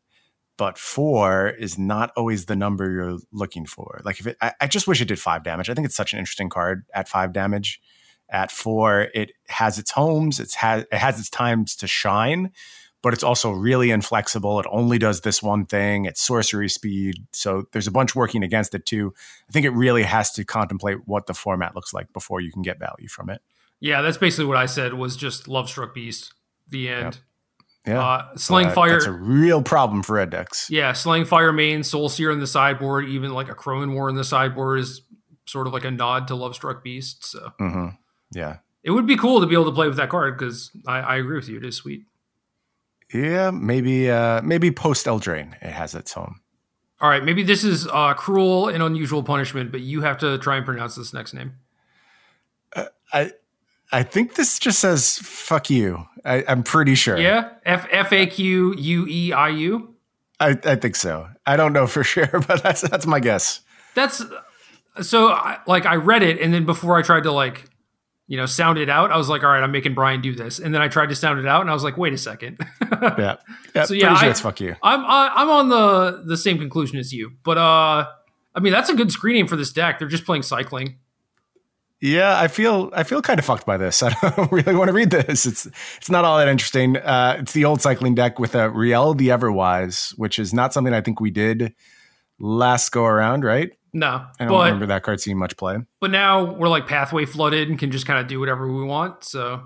but four is not always the number you're looking for. Like if it, I, I just wish it did five damage. I think it's such an interesting card at five damage. At four, it has its homes. It's has it has its times to shine, but it's also really inflexible. It only does this one thing. It's sorcery speed, so there's a bunch working against it too. I think it really has to contemplate what the format looks like before you can get value from it. Yeah, that's basically what I said. Was just Lovestruck Beast. The end. Yeah, Uh, Slaying Uh, Fire. That's a real problem for red decks. yeah, Slaying Fire main, Soul Sear in the sideboard, even like a Crowan War in the sideboard is sort of like a nod to Lovestruck Beast. So hmm Yeah. it would be cool to be able to play with that card because I, I agree with you. It is sweet. Yeah, maybe uh maybe post Eldraine it has its home. All right, maybe this is uh, cruel and unusual punishment, but you have to try and pronounce this next name. I I think this just says fuck you. I, I'm pretty sure. Yeah, F F A Q U E I U. I, I think so. I don't know for sure, but that's that's my guess. That's so I, like I read it and then before I tried to like you know sound it out, I was like, all right, I'm making Brian do this, and then I tried to sound it out and I was like, wait a second. Yeah. Yeah. So, yeah, I- it's fuck you. I'm I, I'm on the the same conclusion as you, but uh, I mean that's a good screen name for this deck. They're just playing cycling. Yeah, I feel I feel kind of fucked by this. I don't really want to read this. It's it's not all that interesting. Uh, it's the old cycling deck with a Riel the Everwise, which is not something I think we did last go around, right? No, I don't but remember that card seeing much play. but now we're like pathway flooded and can just kind of do whatever we want. So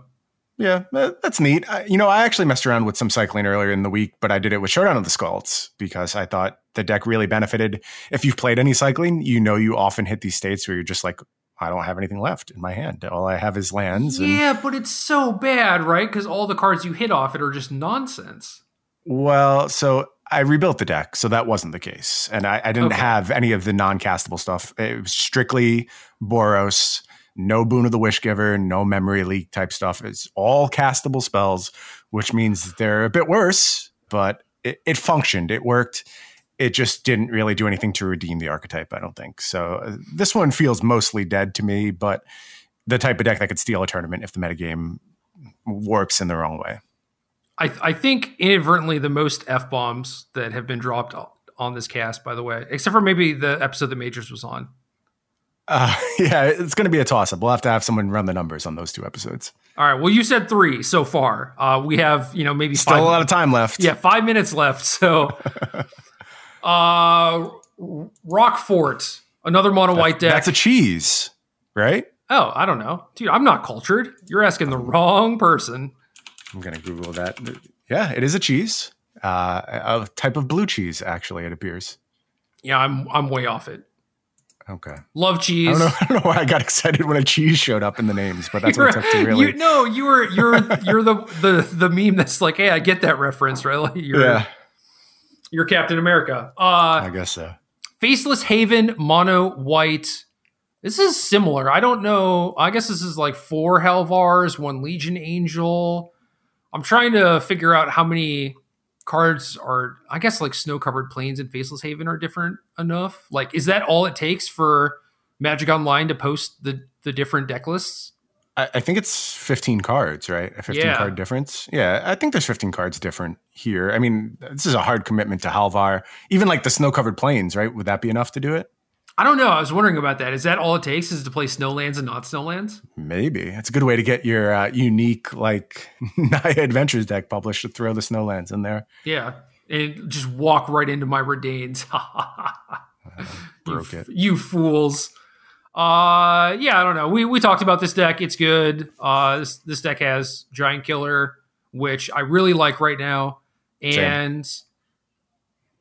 Yeah, that's neat. I, you know, I actually messed around with some cycling earlier in the week, but I did it with Showdown of the Skalds because I thought the deck really benefited. If you've played any cycling, you know you often hit these states where you're just like, I don't have anything left in my hand. All I have is lands. And, yeah, but it's so bad, right? Because all the cards you hit off it are just nonsense. well, so I rebuilt the deck, so that wasn't the case, and I, I didn't Okay. have any of the non-castable stuff. It was strictly Boros. No Boon of the Wish Giver, no Memory Leak type stuff. It's all castable spells, which means they're a bit worse, but it, it functioned. It worked. It just didn't really do anything to redeem the archetype, I don't think. So uh, this one feels mostly dead to me, but the type of deck that could steal a tournament if the metagame warps in the wrong way. I, I think inadvertently the most f bombs that have been dropped on this cast, by the way, except for maybe the episode that Majors was on. Uh, yeah, it's going to be a toss up. We'll have to have someone run the numbers on those two episodes. All right. Well, you said three so far. Uh, we have you know maybe Still five, a lot of time left. Yeah, five minutes left. So, uh, Roquefort, another mono white deck. That's a cheese, right? oh, I don't know, dude. I'm not cultured. You're asking the wrong person. I'm going to Google that. Yeah, it is a cheese. Uh, a type of blue cheese, actually, it appears. Yeah, I'm I'm way off it. Okay. Love I cheese. don't know. I don't know why I got excited when a cheese showed up in the names, but that's what took to really. You, no, you were you're you're the the the meme that's like, hey, I get that reference, right? Like you're yeah, you're Captain America. Uh, I guess so. Faceless Haven, mono white. This is similar. I don't know. I guess this is like four Halvars, one Legion Angel. I'm trying to figure out how many cards are. I guess like snow covered plains and Faceless Haven are different enough. Like, is that all it takes for Magic Online to post the the different deck lists? I, I think it's 15 cards, right? A 15 Yeah. card difference. Yeah, I think there's 15 cards different here. I mean, this is a hard commitment to Halvar. Even like the snow covered plains, right? Would that be enough to do it? I don't know. I was wondering about that. Is that all it takes? Is to play snowlands and not snowlands? Maybe it's a good way to get your uh, unique like Naya Adventures deck published to throw the Snowlands in there. Yeah, and just walk right into my Reidanes. Broke you, it. You fools. Uh, yeah, I don't know. We we talked about this deck. It's good. Uh, this this deck has Giant Killer, which I really like right now, and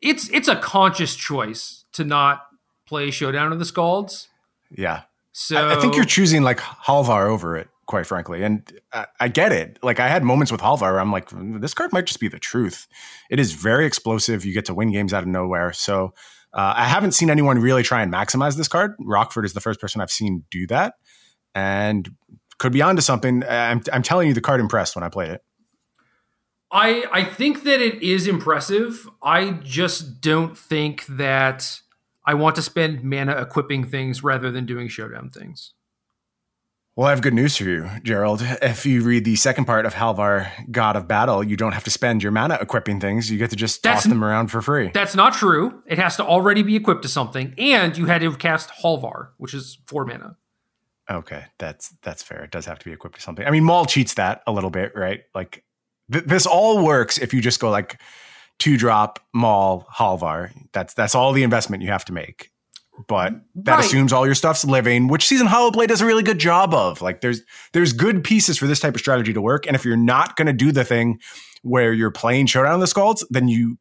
it's it's a conscious choice to not play Showdown of the Skalds. Yeah, So I, I think you're choosing like Halvar over it, quite frankly, and I, I get it. Like I had moments with Halvar where I'm like, this card might just be the truth. It is very explosive. You get to win games out of nowhere. So uh, I haven't seen anyone really try and maximize this card. Roquefort is the first person I've seen do that, and could be onto something. I'm, I'm telling you, the card impressed when I played it. I I think that it is impressive. I just don't think that I want to spend mana equipping things rather than doing showdown things. Well, I have good news for you, Gerald. If you read the second part of Halvar, God of Battle, you don't have to spend your mana equipping things. You get to just That's- toss them around for free. That's not true. It has to already be equipped to something, and you had to cast Halvar, which is four mana. Okay, that's that's fair. It does have to be equipped to something. I mean, Maul cheats that a little bit, right? Like th- this all works if you just go like two drop Maul Halvar. That's that's all the investment you have to make. But that Right. assumes all your stuff's living, which Season Hallowblade does a really good job of. Like there's there's good pieces for this type of strategy to work. And if you're not going to do the thing where you're playing Showdown of the Skalds, then you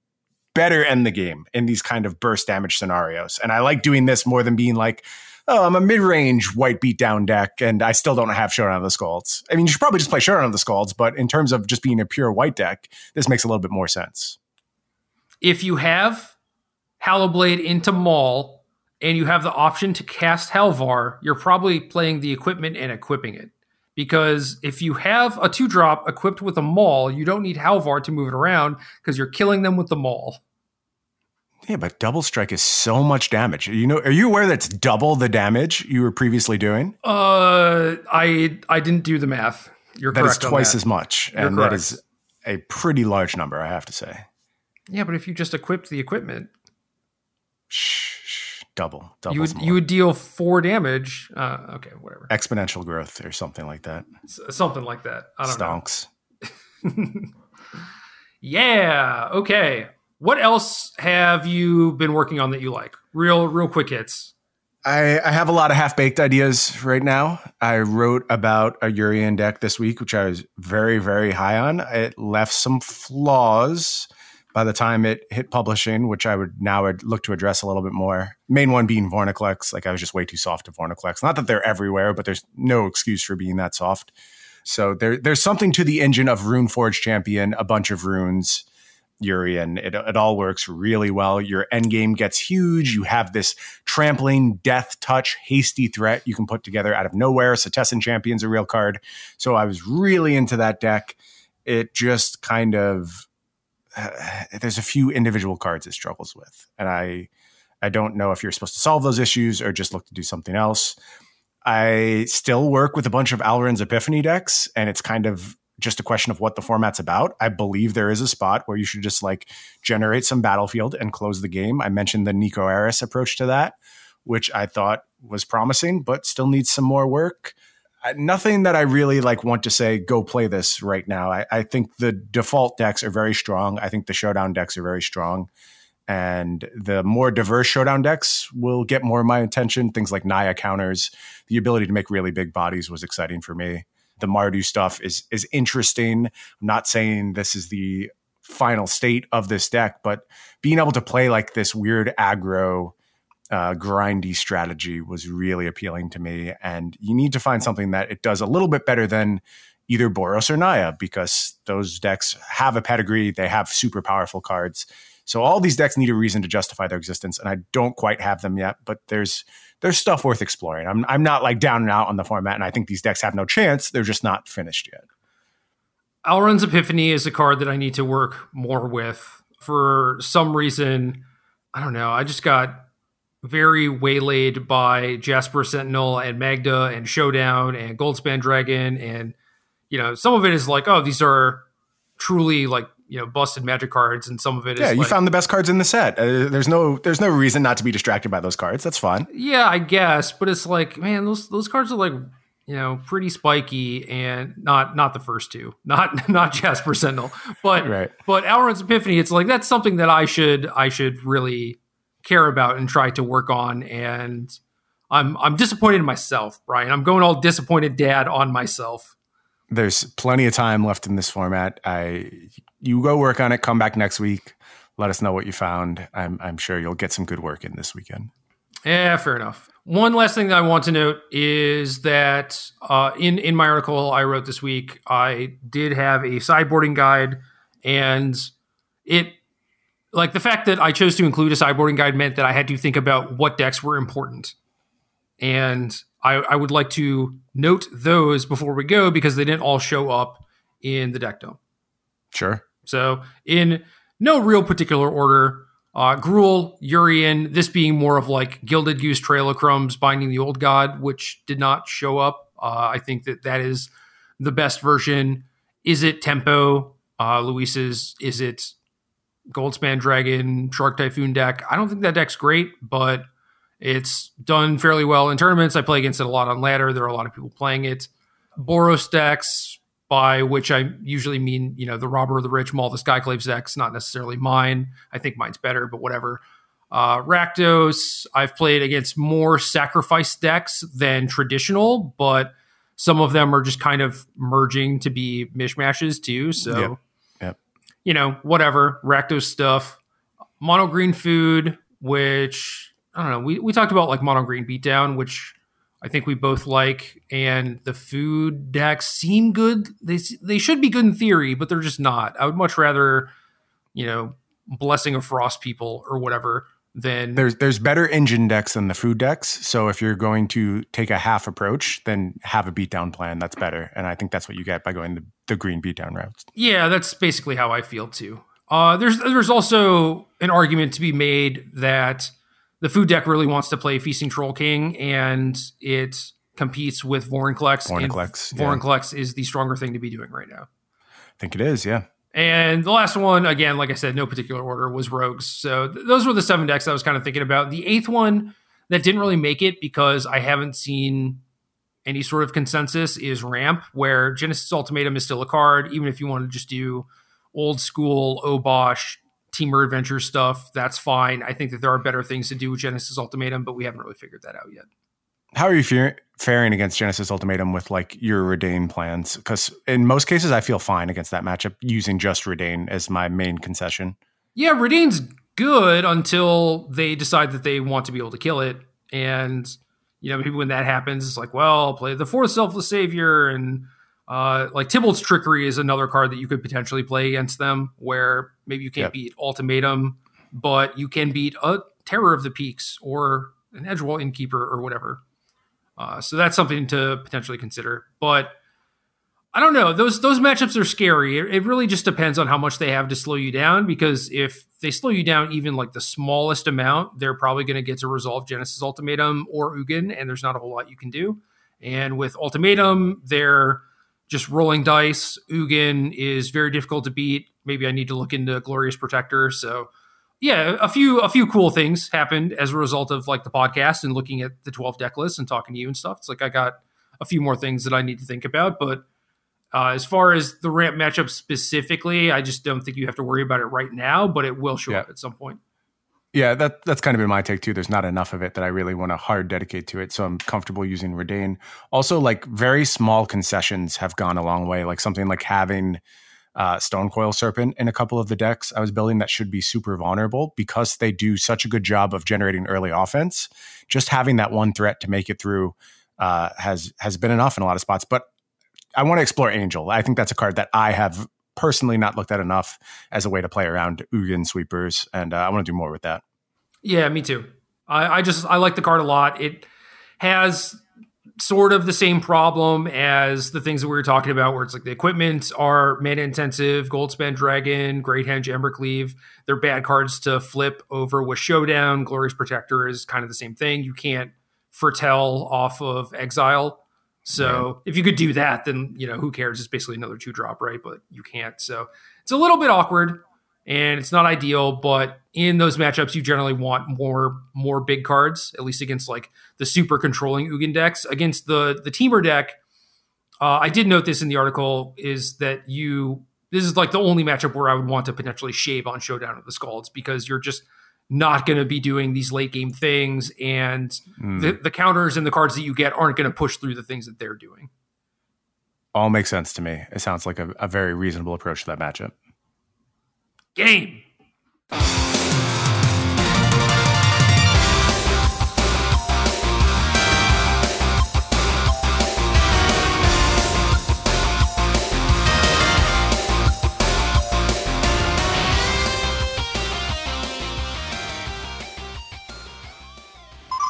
better end the game in these kind of burst damage scenarios. And I like doing this more than being like, oh, I'm a mid range white beatdown deck and I still don't have Showdown of the Skalds. I mean, you should probably just play Showdown of the Skalds, but in terms of just being a pure white deck, this makes a little bit more sense. If you have Hallowblade into Maul and you have the option to cast Halvar, you're probably playing the equipment and equipping it. Because if you have a two drop equipped with a Maul, you don't need Halvar to move it around because you're killing them with the Maul. Yeah, but double strike is so much damage. You know, are you aware that's double the damage you were previously doing? Uh, I I didn't do the math. You're That is correct. twice that. as much, You're and that correct. is a pretty large number, I have to say. Yeah, but if you just equipped the equipment, Shh, shh, double, double. you would you would deal four damage. Uh, okay, whatever, exponential growth or something like that. S- something like that. I don't know. Stonks. know. yeah. Okay. What else have you been working on that you like? Real, real quick hits. I, I have a lot of half baked ideas right now. I wrote about a Yorion deck this week, which I was very, very high on. It left some flaws by the time it hit publishing, which I would now would look to address a little bit more. Main one being Vorinclex. Like I was just way too soft to Vorinclex. Not that they're everywhere, but there's no excuse for being that soft. So there, there's something to the engine of Runeforge Champion, a bunch of runes, Yorion. It, it all works really well. Your end game gets huge. You have this trampling, death touch, hasty threat you can put together out of nowhere. Setessan Champion's a real card. So I was really into that deck. It just kind of there's a few individual cards it struggles with, and I I don't know if you're supposed to solve those issues or just look to do something else. I still work with a bunch of Alrund's Epiphany decks, and it's kind of just a question of what the format's about. I believe there is a spot where you should just like generate some battlefield and close the game. I mentioned the Niko Aris approach to that, which I thought was promising, but still needs some more work. Nothing that I really like want to say, go play this right now. I, I think the default decks are very strong. I think the showdown decks are very strong. And the more diverse showdown decks will get more of my attention. Things like Naya counters, the ability to make really big bodies was exciting for me. The Mardu stuff is is interesting. I'm not saying this is the final state of this deck, but being able to play like this weird aggro uh, grindy strategy was really appealing to me. And you need to find something that it does a little bit better than either Boros or Naya because those decks have a pedigree. They have super powerful cards. So all these decks need a reason to justify their existence, and I don't quite have them yet. But there's there's stuff worth exploring. I'm I'm not like down and out on the format, and I think these decks have no chance. They're just not finished yet. Alrund's Epiphany is a card that I need to work more with. For some reason, I don't know. I just got very waylaid by Jaspera Sentinel and Magda and Showdown and Goldspan Dragon. And, you know, some of it is like, oh, these are truly like, you know, busted magic cards. And some of it yeah, is you like- found the best cards in the set. Uh, there's no there's no reason not to be distracted by those cards. That's fun. Yeah, I guess, but it's like, man, those those cards are like, you know, pretty spiky, and not not the first two, not not Jaspera Sentinel, but Right. but Alrund's Epiphany. It's like that's something that I should I should really care about and try to work on, and I'm I'm disappointed in myself, Brian. I'm going all disappointed dad on myself. There's plenty of time left in this format. I you go work on it. Come back next week. Let us know what you found. I'm I'm sure you'll get some good work in this weekend. Yeah, fair enough. One last thing that I want to note is that uh, in in my article I wrote this week, I did have a sideboarding guide, and it like the fact that I chose to include a sideboarding guide meant that I had to think about what decks were important, and I, I would like to note those before we go because they didn't all show up in the deck dome. Sure. So, in no real particular order, uh, Gruul, Yorion, this being more of like Gilded Goose, Trail of Crumbs, Binding the Old God, which did not show up. Uh, I think that that is the best version. Is it Tempo, uh, Luis's? Is it Goldspan Dragon, Shark Typhoon deck? I don't think that deck's great, but it's done fairly well in tournaments. I play against it a lot on ladder. There are a lot of people playing it. Boros decks, by which I usually mean, you know, the Robber of the Rich, Maul the Skyclaves decks, not necessarily mine. I think mine's better, but whatever. Uh, Rakdos, I've played against more sacrifice decks than traditional, but some of them are just kind of merging to be mishmashes too. So, Yep. You know, whatever. Rakdos stuff. Mono green food, which I don't know. We, we talked about like mono green beatdown, which I think we both like, and the food decks seem good. They they should be good in theory, but they're just not. I would much rather, you know, blessing of frost people or whatever than There's there's better engine decks than the food decks. So if you're going to take a half approach, then have a beatdown plan. That's better. And I think that's what you get by going the, the green beatdown routes. Yeah, that's basically how I feel too. Uh, there's there's also an argument to be made that the food deck really wants to play Feasting Troll King, and it competes with Vorinclex. and Vorinclex, yeah. Vorinclex is the stronger thing to be doing right now. I think it is, yeah. And the last one, again, like I said, no particular order, was Rogues. So th- those were the seven decks I was kind of thinking about. The eighth one that didn't really make it because I haven't seen any sort of consensus is Ramp, where Genesis Ultimatum is still a card. Even if you want to just do old school Obosh Temur Adventure stuff, that's fine. I think that there are better things to do with Genesis Ultimatum, but we haven't really figured that out yet. How are you fe- faring against Genesis Ultimatum with like your Reidane plans? Because in most cases, I feel fine against that matchup using just Reidane as my main concession. Yeah, Reidane's good until they decide that they want to be able to kill it. And, you know, maybe when that happens, it's like, well, play the fourth selfless savior. And uh, like Tibalt's trickery is another card that you could potentially play against them, where maybe you can't Yep. beat ultimatum, but you can beat a terror of the peaks or an edgewall innkeeper or whatever. Uh, so that's something to potentially consider. But I don't know. Those those matchups are scary. It, it really just depends on how much they have to slow you down. Because if they slow you down even like the smallest amount, they're probably going to get to resolve Genesis Ultimatum or Ugin, and there's not a whole lot you can do. And with Ultimatum, they're just rolling dice. Ugin is very difficult to beat. Maybe I need to look into Glorious Protector. So yeah, a few a few cool things happened as a result of like the podcast and looking at the 12 deck list and talking to you and stuff. It's like I got a few more things that I need to think about, but uh, as far as the ramp matchup specifically, I just don't think you have to worry about it right now, but it will show Yeah. up at some point. Yeah, that that's kind of been my take too. There's not enough of it that I really want to hard dedicate to it, so I'm comfortable using Reidane. Also, like very small concessions have gone a long way. Like something like having uh, Stonecoil Serpent in a couple of the decks I was building that should be super vulnerable because they do such a good job of generating early offense. Just having that one threat to make it through uh, has has been enough in a lot of spots. But I want to explore Angel. I think that's a card that I have personally not looked at enough as a way to play around Ugin sweepers, and uh, I want to do more with that. Yeah, me too. I, I just I like the card a lot. It has sort of the same problem as the things that we were talking about, where it's like the equipment are mana intensive, Goldspan Dragon, Great Henge, Embercleave. They're bad cards to flip over with Showdown. Glorious Protector is kind of the same thing. You can't foretell off of Exile. So right. if you could do that, then you know who cares? It's basically another two drop, right? But you can't. So it's a little bit awkward and it's not ideal, but in those matchups, you generally want more more big cards, at least against like the super controlling Ugin decks. Against the the Temur deck, uh, I did note this in the article is that you this is like the only matchup where I would want to potentially shave on Showdown of the Skalds because you're just not going to be doing these late game things, and mm. the, the counters and the cards that you get aren't going to push through the things that they're doing. All makes sense to me. It sounds like a, a very reasonable approach to that matchup game.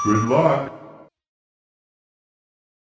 Good luck.